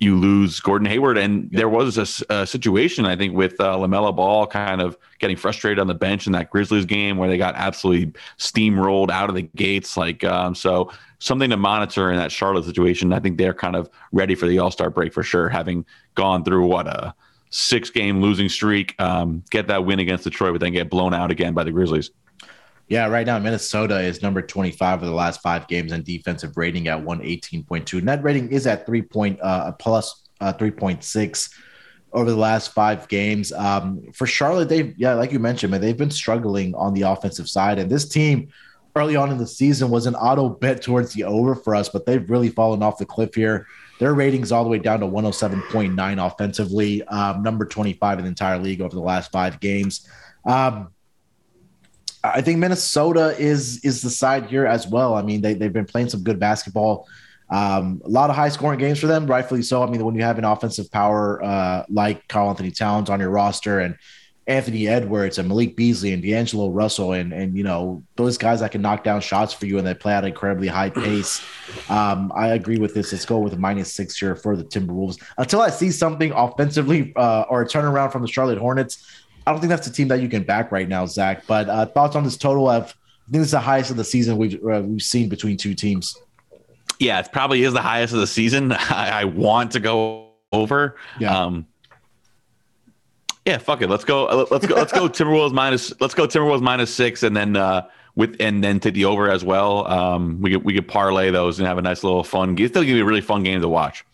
you lose Gordon Hayward, and there was a, a situation I think with uh, LaMelo Ball kind of getting frustrated on the bench in that Grizzlies game where they got absolutely steamrolled out of the gates. Like um, so, something to monitor in that Charlotte situation. I think they're kind of ready for the All Star break for sure, having gone through what a six game losing streak, um, get that win against Detroit, but then get blown out again by the Grizzlies. Yeah, right now Minnesota is number 25 of the last five games and defensive rating at 118.2. Net rating is at three point uh, plus uh, 3.6 over the last five games. Um, for Charlotte, they've yeah, like you mentioned, man, they've been struggling on the offensive side, and this team early on in the season was an auto bet towards the over for us, but they've really fallen off the cliff here. Their ratings all the way down to 107.9 offensively, um, number 25 in the entire league over the last five games. Um, I think Minnesota is is the side here as well. I mean, they they've been playing some good basketball. Um, a lot of high scoring games for them, rightfully so. I mean, when you have an offensive power uh, like Karl-Anthony Towns on your roster and Anthony Edwards and Malik Beasley and D'Angelo Russell and and you know those guys that can knock down shots for you and they play at an incredibly high pace. Um, I agree with this. Let's go with a minus six here for the Timberwolves until I see something offensively uh, or a turnaround from the Charlotte Hornets. I don't think that's a team that you can back right now, Zach. But uh, thoughts on this total? Of I think it's the highest of the season we've uh, we've seen between two teams. Yeah, it probably is the highest of the season. <laughs> I, I want to go over. Yeah. Um, yeah, fuck it. Let's go. Let's go. Let's go. <laughs> Timberwolves minus. Let's go. Timberwolves minus six, and then uh, with and then take the over as well. Um, we could we could parlay those and have a nice little fun. It's still gonna be a really fun game to watch.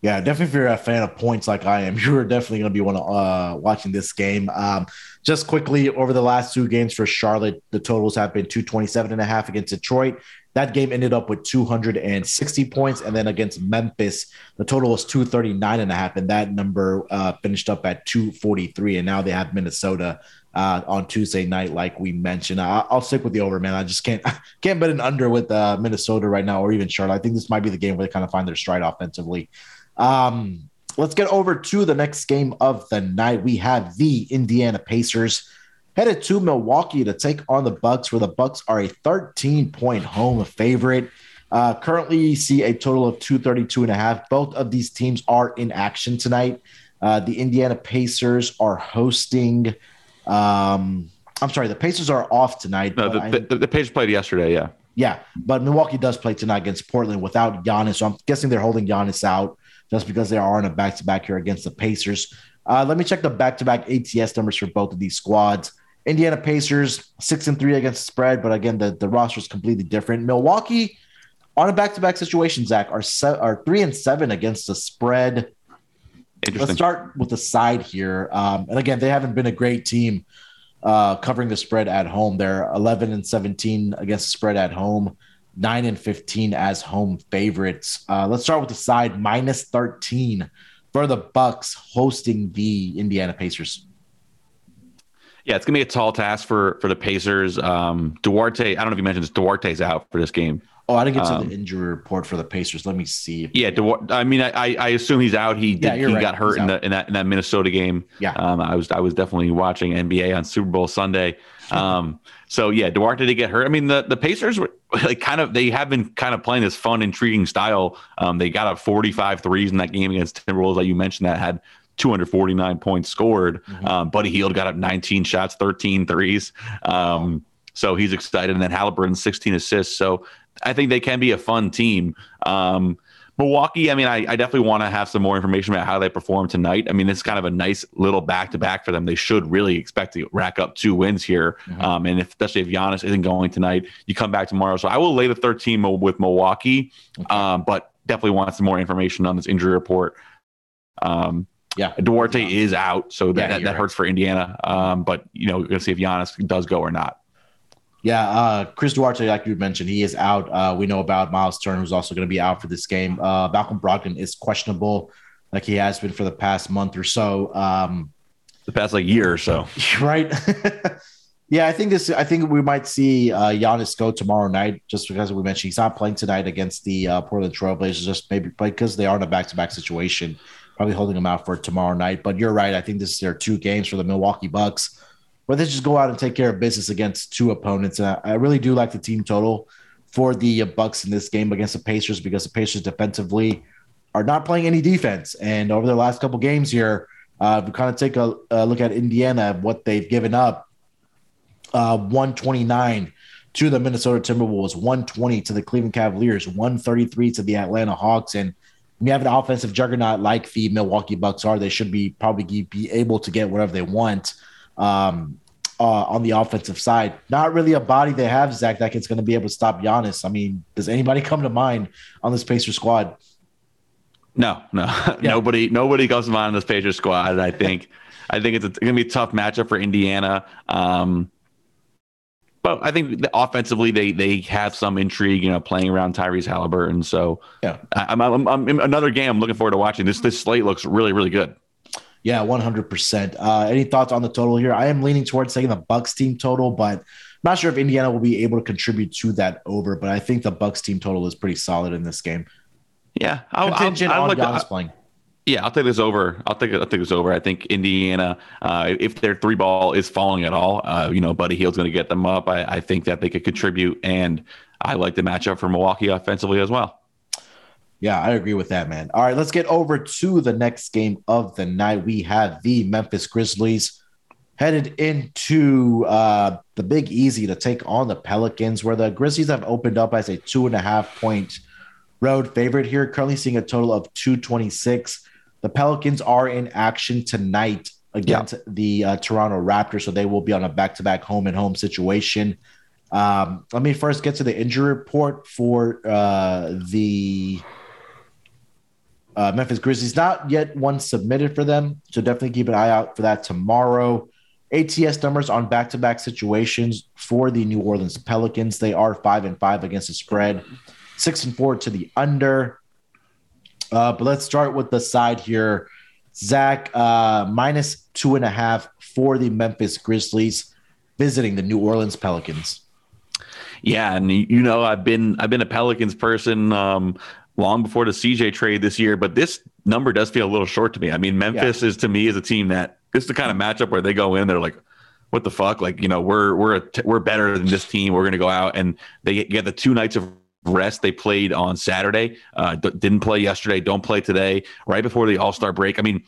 Yeah, definitely. If you're a fan of points like I am, <laughs> you're definitely going to be one uh, watching this game. Um, just quickly over the last two games for Charlotte, the totals have been 227 and a half against Detroit. That game ended up with 260 points. And then against Memphis, the total was 239 and a half. And that number uh, finished up at 243. And now they have Minnesota uh, on Tuesday night, like we mentioned. I, will stick with the over, man. I just can't <laughs> can't bet an under with uh, Minnesota right now, or even Charlotte. I think this might be the game where they kind of find their stride offensively. Um, let's get over to the next game of the night. We have the Indiana Pacers headed to Milwaukee to take on the Bucks, where the Bucks are a 13 point home favorite. Uh, currently, you see a total of 232 and a half. Both of these teams are in action tonight. Uh, the Indiana Pacers are hosting. Um, I'm sorry, the Pacers are off tonight. No, the, the, the Pacers played yesterday. Yeah. Yeah, but Milwaukee does play tonight against Portland without Giannis. So I'm guessing they're holding Giannis out just because they are on a back to back here against the Pacers. Uh, let me check the back to back ATS numbers for both of these squads. Indiana Pacers six and three against the spread, but again, the, the roster is completely different. Milwaukee on a back to back situation, Zach, are se- are three and seven against the spread. Let's start with the side here. Um, and again, they haven't been a great team uh, covering the spread at home. They're 11 and 17 against the spread at home nine and 15 as home favorites. Uh, let's start with the side minus 13 for the Bucks hosting the Indiana Pacers. Yeah, it's gonna be a tall task for for the Pacers. Um, Duarte, I don't know if you mentioned this. Duarte's out for this game. Oh, I didn't get to um, the injury report for the Pacers. Let me see. Yeah, Duarte, I mean, I I assume he's out. He did, yeah, he right. got hurt in, the, in that in that Minnesota game. Yeah, um, I was I was definitely watching NBA on Super Bowl Sunday. Um, so yeah, Duarte did he get hurt. I mean, the the Pacers were like kind of they have been kind of playing this fun, intriguing style. Um, they got up 45 threes in that game against Timberwolves, like you mentioned, that had 249 points scored. Mm-hmm. Um, Buddy Hield got up 19 shots, 13 threes. Um, so he's excited, and then Halliburton 16 assists. So I think they can be a fun team. Um, Milwaukee, I mean, I, I definitely want to have some more information about how they perform tonight. I mean, this is kind of a nice little back to back for them. They should really expect to rack up two wins here. Mm-hmm. Um, and if, especially if Giannis isn't going tonight, you come back tomorrow. So I will lay the 13 with Milwaukee, okay. um, but definitely want some more information on this injury report. Um, yeah, Duarte is out, so that, yeah, that, that hurts for Indiana. Um, but you know, we're gonna see if Giannis does go or not. Yeah, uh, Chris Duarte, like you mentioned, he is out. Uh, we know about Miles Turner, who's also going to be out for this game. Uh, Malcolm Brogdon is questionable, like he has been for the past month or so. Um, the past like year or so, <laughs> right? <laughs> yeah, I think this. I think we might see uh, Giannis go tomorrow night, just because we mentioned he's not playing tonight against the uh, Portland Trailblazers, just maybe because they are in a back-to-back situation, probably holding him out for tomorrow night. But you're right. I think this is their two games for the Milwaukee Bucks but they just go out and take care of business against two opponents. And I, I really do like the team total for the Bucks in this game against the Pacers because the Pacers defensively are not playing any defense. And over the last couple games here, uh, we kind of take a, a, look at Indiana, what they've given up. Uh, 129 to the Minnesota Timberwolves, 120 to the Cleveland Cavaliers, 133 to the Atlanta Hawks. And when you have an offensive juggernaut like the Milwaukee Bucks are, they should be probably be able to get whatever they want um, uh, on the offensive side. Not really a body they have, Zach, that is going to be able to stop Giannis. I mean, does anybody come to mind on this Pacer squad? No, no, <laughs> yeah. nobody, nobody comes to mind on this Pacer squad. I think, I think it's, it's going to be a tough matchup for Indiana. Um, but I think offensively they they have some intrigue, you know, playing around Tyrese Halliburton. So yeah, I, I'm, I'm, I'm another game I'm looking forward to watching. This this slate looks really really good. Yeah, 100%. Uh, any thoughts on the total here? I am leaning towards taking the Bucks team total, but I'm not sure if Indiana will be able to contribute to that over, but I think the Bucks team total is pretty solid in this game. Yeah, I'll, contingent I'll, I'll, on like Giannis the, playing. Yeah, I'll take this over. I'll take I'll take this over. I think Indiana, uh, if their three ball is falling at all, uh, you know, Buddy Hield's going to get them up. I, I think that they could contribute, and I like the matchup for Milwaukee offensively as well. Yeah, I agree with that, man. All right, let's get over to the next game of the night. We have the Memphis Grizzlies headed into uh, the Big Easy to take on the Pelicans, where the Grizzlies have opened up as a two and a half point road favorite here, currently seeing a total of 226. The Pelicans are in action tonight against yeah. the uh, Toronto Raptors, so they will be on a back to back home and home situation. Um, let me first get to the injury report for uh, the uh, Memphis Grizzlies. Not yet one submitted for them, so definitely keep an eye out for that tomorrow. ATS numbers on back-to-back situations for the New Orleans Pelicans. They are five and five against the spread, six and four to the under. Uh, but let's start with the side here. Zach, uh, minus two and a half for the Memphis Grizzlies visiting the New Orleans Pelicans. Yeah, and you know I've been I've been a Pelicans person um, long before the CJ trade this year, but this number does feel a little short to me. I mean, Memphis yeah. is to me is a team that it's the kind of matchup where they go in, they're like, what the fuck? Like, you know, we're we're we're better than this team. We're going to go out and they get the two nights of rest they played on Saturday. Uh, d- didn't play yesterday. Don't play today. Right before the All Star break. I mean,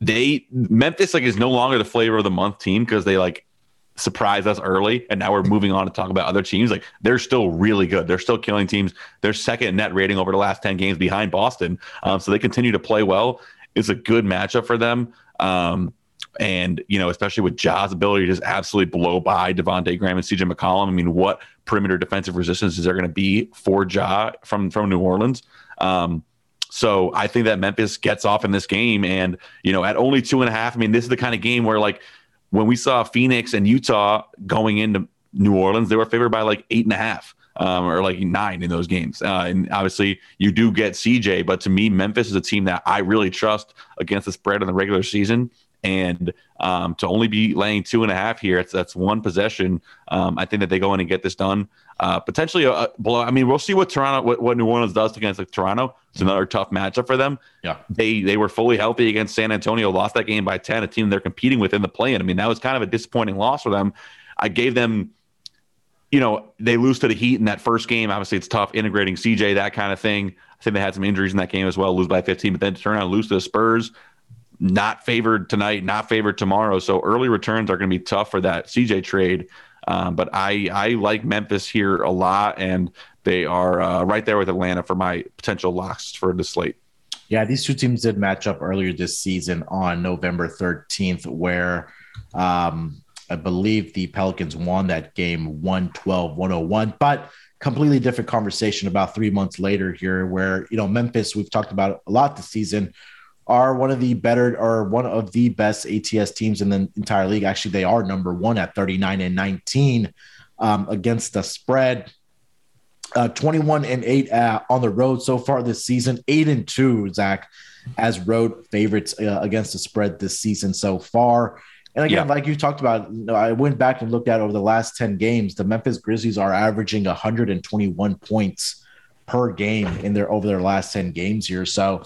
they Memphis like is no longer the flavor of the month team because they like surprised us early, and now we're moving on to talk about other teams. Like they're still really good. They're still killing teams. They're second net rating over the last ten games behind Boston. Um, so they continue to play well. It's a good matchup for them. Um, and you know, especially with Ja's ability to just absolutely blow by Devonte Graham and CJ McCollum. I mean, what perimeter defensive resistance is there going to be for Ja from from New Orleans? Um, so I think that Memphis gets off in this game, and you know, at only two and a half. I mean, this is the kind of game where like when we saw Phoenix and Utah going into New Orleans, they were favored by like eight and a half. Um, or like nine in those games. Uh, and obviously, you do get CJ, but to me, Memphis is a team that I really trust against the spread in the regular season. And um, to only be laying two and a half here, that's one possession. Um, I think that they go in and get this done. Uh, potentially a, a blow. I mean, we'll see what Toronto, what, what New Orleans does against like Toronto. It's another tough matchup for them. Yeah, they they were fully healthy against San Antonio, lost that game by ten. A team they're competing with in the play-in. I mean, that was kind of a disappointing loss for them. I gave them, you know, they lose to the Heat in that first game. Obviously, it's tough integrating CJ, that kind of thing. I think they had some injuries in that game as well, lose by 15, but then to turn out lose to the Spurs, not favored tonight, not favored tomorrow. So early returns are going to be tough for that CJ trade. Um, but I I like Memphis here a lot, and they are uh, right there with Atlanta for my potential locks for the slate. Yeah, these two teams did match up earlier this season on November 13th, where um, I believe the Pelicans won that game 112 101. But completely different conversation about three months later here, where, you know, Memphis, we've talked about a lot this season, are one of the better or one of the best ATS teams in the entire league. Actually, they are number one at 39 and 19. um, against the spread. Uh, 21 and 8 uh, on the road so far this season, 8 and 2, Zach, as road favorites uh, against the spread this season so far. And again, yeah. like you talked about, you know, I went back and looked at over the last 10 games, the Memphis Grizzlies are averaging 121 points per game in their over their last 10 games here. So,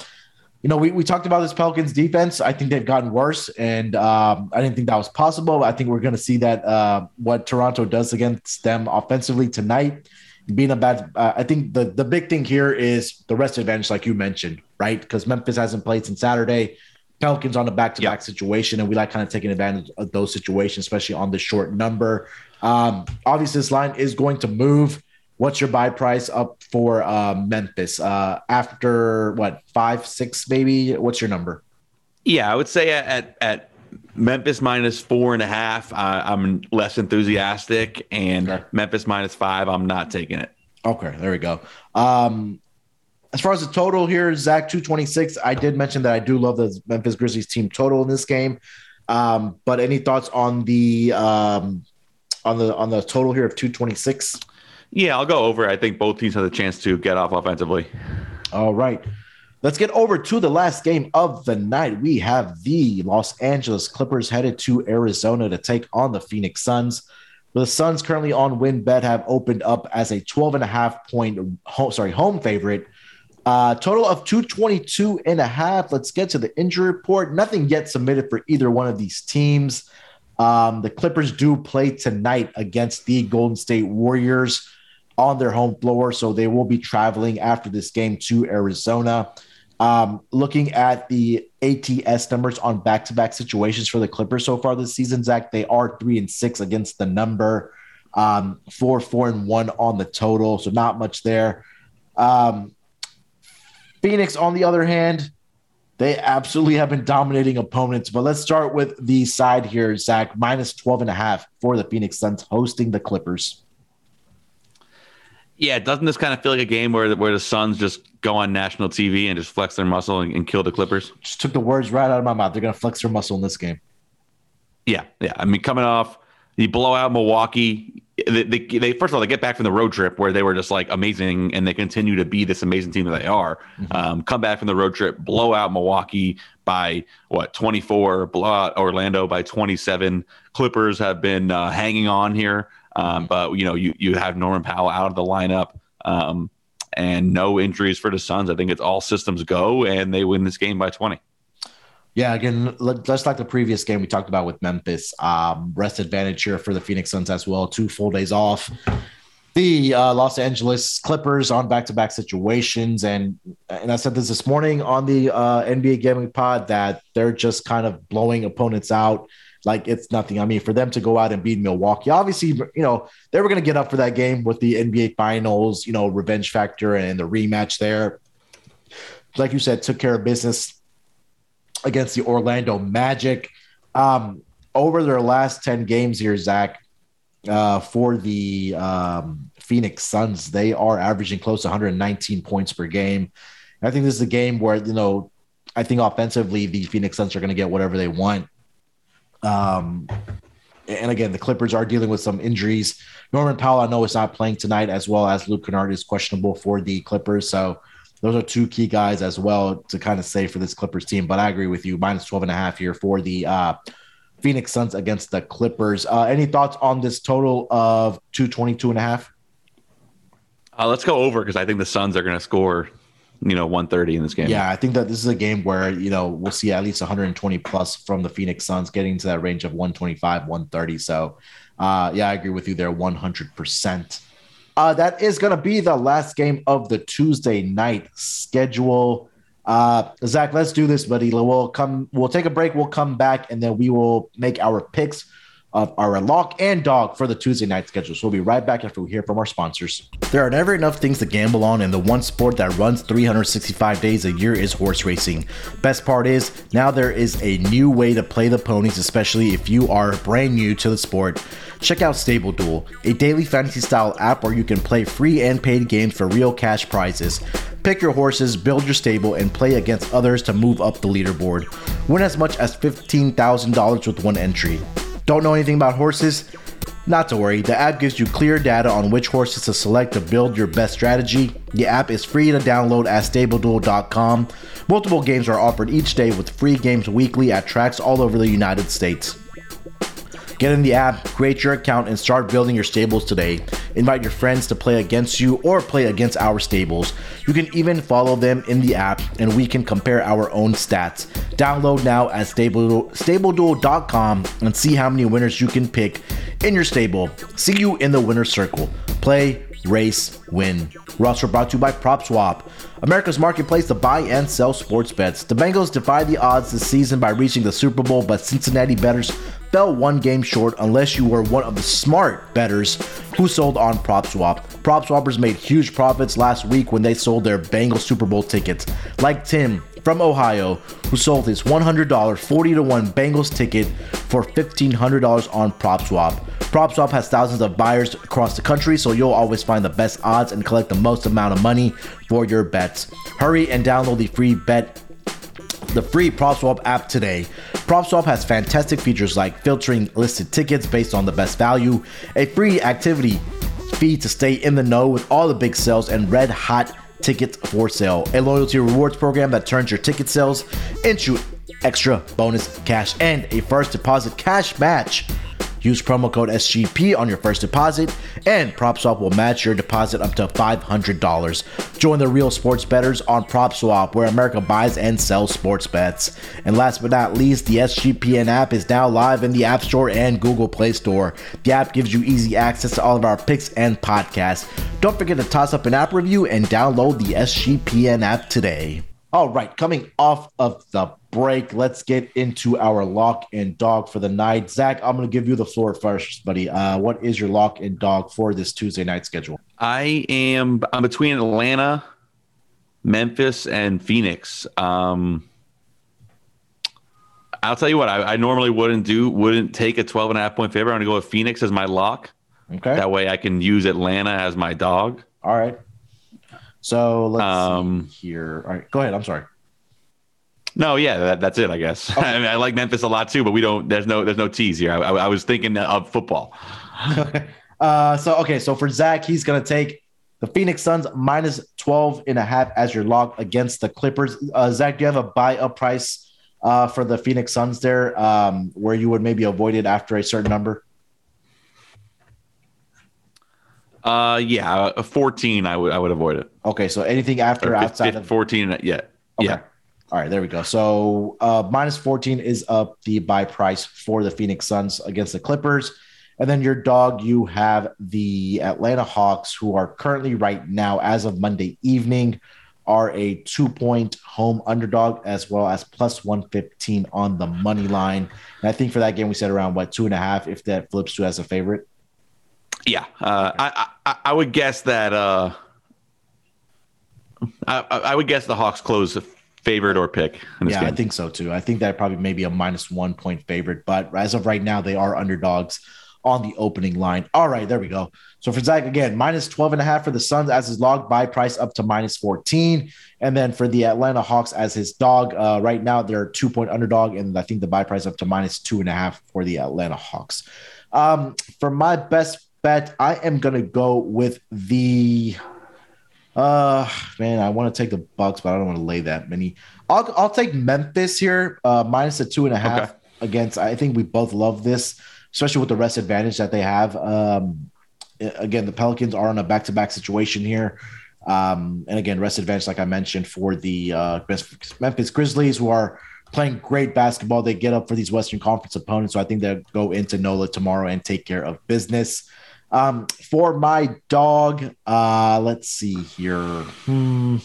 you know, we, we talked about this Pelicans defense. I think they've gotten worse, and um, I didn't think that was possible. I think we're going to see that uh, what Toronto does against them offensively tonight being a bad. Uh, I think the the big thing here is the rest advantage, like you mentioned, right? Because Memphis hasn't played since Saturday. Pelicans on a back to back situation, and we like kind of taking advantage of those situations, especially on the short number. Um, obviously, this line is going to move. What's your buy price up for uh, Memphis uh, after what five, six, maybe? What's your number? Yeah, I would say at at Memphis minus four and a half. Uh, I'm less enthusiastic, and okay. Memphis minus five. I'm not taking it. Okay, there we go. Um, as far as the total here, Zach, 226. I did mention that I do love the Memphis Grizzlies team total in this game. Um, but any thoughts on the um, on the on the total here of 226? Yeah, I'll go over. I think both teams have the chance to get off offensively. All right. Let's get over to the last game of the night. We have the Los Angeles Clippers headed to Arizona to take on the Phoenix Suns. The Suns currently on WynnBET have opened up as a 12 and a half point home, sorry, home favorite. Uh, total of 222 and a half. Let's get to the injury report. Nothing yet submitted for either one of these teams. Um, the Clippers do play tonight against the Golden State Warriors on their home floor, so they will be traveling after this game to Arizona. Um, looking at the ATS numbers on back to back situations for the Clippers so far this season, Zach, they are three and six against the number, um, four, four, and one on the total. So not much there. Um, Phoenix, on the other hand, they absolutely have been dominating opponents. But let's start with the side here, Zach, minus 12 and a half for the Phoenix Suns hosting the Clippers. Yeah, doesn't this kind of feel like a game where where the Suns just go on national TV and just flex their muscle and, and kill the Clippers? Just took the words right out of my mouth. They're going to flex their muscle in this game. Yeah, yeah. I mean, coming off you blow out Milwaukee. They, they, they, first of all they get back from the road trip where they were just like amazing and they continue to be this amazing team that they are. Mm-hmm. Um, come back from the road trip, blow out Milwaukee by what 24, blow out Orlando by 27. Clippers have been uh, hanging on here. Um, but you know, you you have Norman Powell out of the lineup, um, and no injuries for the Suns. I think it's all systems go, and they win this game by twenty. Yeah, again, just like the previous game we talked about with Memphis, um, rest advantage here for the Phoenix Suns as well. Two full days off. The uh, Los Angeles Clippers on back-to-back situations, and and I said this this morning on the uh, NBA Gaming Pod that they're just kind of blowing opponents out like it's nothing. I mean, for them to go out and beat Milwaukee, obviously, you know, they were going to get up for that game with the NBA Finals, you know, revenge factor and the rematch there. Like you said, took care of business against the Orlando Magic. Um, over their last 10 games here, Zach, uh, for the um, Phoenix Suns, they are averaging close to 119 points per game. I think this is a game where, you know, I think offensively, the Phoenix Suns are going to get whatever they want. Um, and again, the Clippers are dealing with some injuries. Norman Powell, I know, is not playing tonight, as well as Luke Kennard is questionable for the Clippers. So those are two key guys as well to kind of say for this Clippers team. But I agree with you, minus 12 and a half here for the uh, Phoenix Suns against the Clippers. Uh, any thoughts on this total of 222 and a half? Uh, let's go over because I think the Suns are going to score you know 130 in this game. Yeah, I think that this is a game where you know we'll see at least 120 plus from the Phoenix Suns, getting to that range of 125, 130. So, uh, yeah, I agree with you there, 100. percent uh, That is going to be the last game of the Tuesday night schedule. Uh, Zach, let's do this, buddy. We'll come. We'll take a break. We'll come back, and then we will make our picks of our lock and dog for the Tuesday night schedule. So we'll be right back after we hear from our sponsors. There are never enough things to gamble on, and the one sport that runs 365 days a year is horse racing. Best part is, now there is a new way to play the ponies, especially if you are brand new to the sport. Check out Stable Duel, a daily fantasy style app where you can play free and paid games for real cash prizes. Pick your horses, build your stable, and play against others to move up the leaderboard. Win as much as $15,000 with one entry. Don't know anything about horses? Not to worry, the app gives you clear data on which horses to select to build your best strategy. The app is free to download at StableDuel.com. Multiple games are offered each day with free games weekly at tracks all over the United States. Get in the app, create your account, and start building your stables today. Invite your friends to play against you or play against our stables. You can even follow them in the app, and we can compare our own stats. Download now at stable, StableDuel.com and see how many winners you can pick in your stable. See you in the winner's circle. Play, race, win. Roster brought to you by PropSwap, America's marketplace to buy and sell sports bets. The Bengals defy the odds this season by reaching the Super Bowl, but Cincinnati bettors fell one game short unless you were one of the smart bettors who sold on PropSwap. PropSwappers made huge profits last week when they sold their Bengals Super Bowl tickets, like Tim from Ohio, who sold his $100 40 to 1 Bengals ticket for $1,500 on PropSwap. PropSwap has thousands of buyers across the country, so you'll always find the best odds and collect the most amount of money for your bets. Hurry and download the free bet the free PropSwap app today. PropSwap has fantastic features like filtering listed tickets based on the best value, a free activity feed to stay in the know with all the big sales, and red hot tickets for sale. A loyalty rewards program that turns your ticket sales into extra bonus cash and a first deposit cash match Use promo code SGP on your first deposit, and PropSwap will match your deposit up to $500. Join the real sports bettors on PropSwap, where America buys and sells sports bets. And last but not least, the SGPN app is now live in the App Store and Google Play Store. The app gives you easy access to all of our picks and podcasts. Don't forget to toss up an app review and download the SGPN app today. All right, coming off of the break, let's get into our lock and dog for the night. Zach, I'm going to give you the floor first, buddy. Uh, what is your lock and dog for this Tuesday night schedule? I am I'm between Atlanta, Memphis, and Phoenix. Um, I'll tell you what, I, I, normally wouldn't do, wouldn't take a 12 and a half point favorite. I'm going to go with Phoenix as my lock. Okay. That way I can use Atlanta as my dog. All right. So let's um, see here. All right, go ahead. I'm sorry. No, yeah, that, that's it. I guess. <laughs> Okay. I mean, I like Memphis a lot too, but we don't. There's no. There's no tease here. I, I, I was thinking of football. <laughs> uh, so okay, so for Zach, he's gonna take the Phoenix Suns minus 12 and a half as your lock against the Clippers. Uh, Zach, do you have a buy up price uh, for the Phoenix Suns there, um, where you would maybe avoid it after a certain number? Uh, yeah, a 14. I would I would avoid it. Okay, so anything after outside of 14, yeah, okay. yeah. All right, there we go. So uh, minus 14 is up the buy price for the Phoenix Suns against the Clippers. And then your dog, you have the Atlanta Hawks, who are currently right now, as of Monday evening, are a two point home underdog as well as plus 115 on the money line. And I think for that game, we said around what two and a half if that flips to as a favorite. Yeah, uh, I, I, I would guess that uh, I, I would guess the Hawks close favorite or pick. yeah, game. I think so too. I think that probably maybe a minus one point favorite, but as of right now, they are underdogs on the opening line. All right, there we go. So for Zach again, minus 12 and a half for the Suns as his log buy price up to minus 14. And then for the Atlanta Hawks as his dog, uh, right now they're two point underdog, and I think the buy price up to minus two and a half for the Atlanta Hawks. Um, for my best bet, I am going to go with the. Uh, man, I want to take the Bucks, but I don't want to lay that many. I'll I'll take Memphis here, uh, minus the two and a half okay. against. I think we both love this, especially with the rest advantage that they have. Um, again, the Pelicans are in a back to back situation here. Um, and again, rest advantage, like I mentioned, for the uh, Memphis Grizzlies, who are playing great basketball. They get up for these Western Conference opponents. So I think they'll go into NOLA tomorrow and take care of business. Um, for my dog, uh, let's see here. Hmm.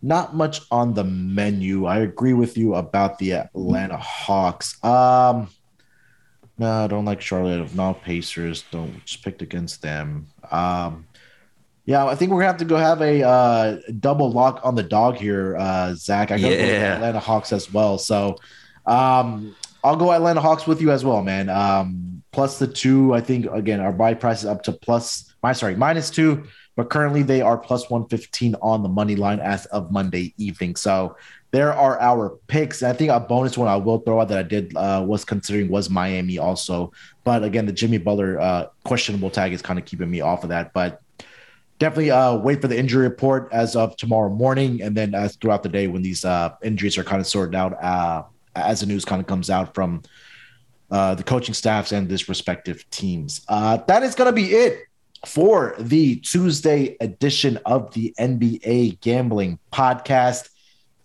Not much on the menu. I agree with you about the Atlanta Hawks. Um, no, I don't like Charlotte. No Pacers. Don't just picked against them. Um, yeah, I think we're gonna have to go have a uh, double lock on the dog here, uh, Zach. I got yeah. Atlanta Hawks as well. So um, I'll go Atlanta Hawks with you as well, man. Um, plus the two, I think again, our buy price is up to plus my sorry, minus two but currently they are plus 115 on the money line as of Monday evening. So there are our picks. I think a bonus one I will throw out that I did uh, was considering was Miami also. But again, the Jimmy Butler uh, questionable tag is kind of keeping me off of that. But definitely uh, wait for the injury report as of tomorrow morning, and then as throughout the day when these uh, injuries are kind of sorted out uh, as the news kind of comes out from uh, the coaching staffs and this respective teams. Uh, that is going to be it for the Tuesday edition of the NBA Gambling Podcast.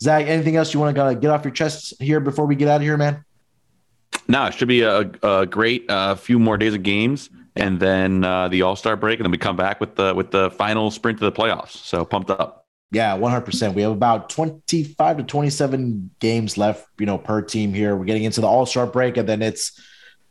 Zach, anything else you want to get off your chest here before we get out of here, man? No, it should be a, a great uh, few more days of games, and then uh, the All Star break, and then we come back with the with the final sprint to the playoffs. So pumped up. Yeah, one hundred percent. We have about twenty five to twenty seven games left, you know, per team here. We're getting into the All Star break, and then it's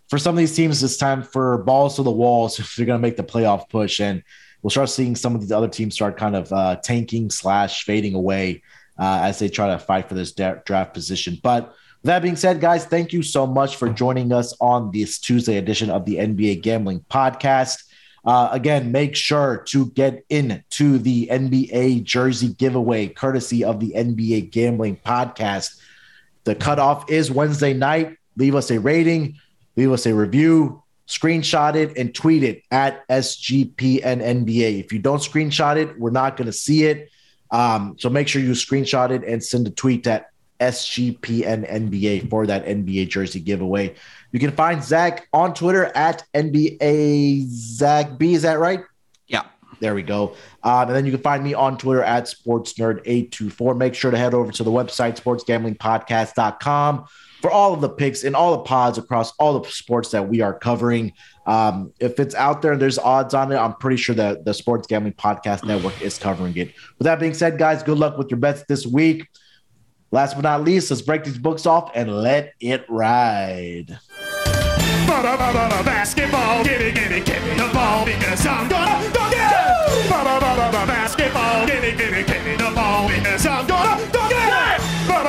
for some of these teams, it's time for balls to the walls <laughs> if they're going to make the playoff push, and we'll start seeing some of these other teams start kind of uh, tanking slash fading away uh, as they try to fight for this draft position. But that being said, guys, thank you so much for joining us on this Tuesday edition of the NBA Gambling Podcast. Uh, again, make sure to get into the NBA jersey giveaway courtesy of the NBA Gambling Podcast. The cutoff is Wednesday night. Leave us a rating, leave us a review, screenshot it, and tweet it at SGPNNBA. If you don't screenshot it, we're not going to see it. Um, so make sure you screenshot it and send a tweet at SGPN NBA for that NBA jersey giveaway. You can find Zach on Twitter at NBA Zach B. Is that right? Yeah. There we go. Um, and then you can find me on Twitter at SportsNerd824. Make sure to head over to the website, sportsgamblingpodcast.com, for all of the picks and all the pods across all the sports that we are covering. Um, if it's out there, and there's odds on it. I'm pretty sure that the Sports Gambling Podcast Network is covering it. With that being said, guys, good luck with your bets this week. Last but not least, let's break these books off and let it ride. Basketball, give me, give me, give me the ball because I'm gonna go get it. Basketball, give me, give me, give me the ball because I'm gonna go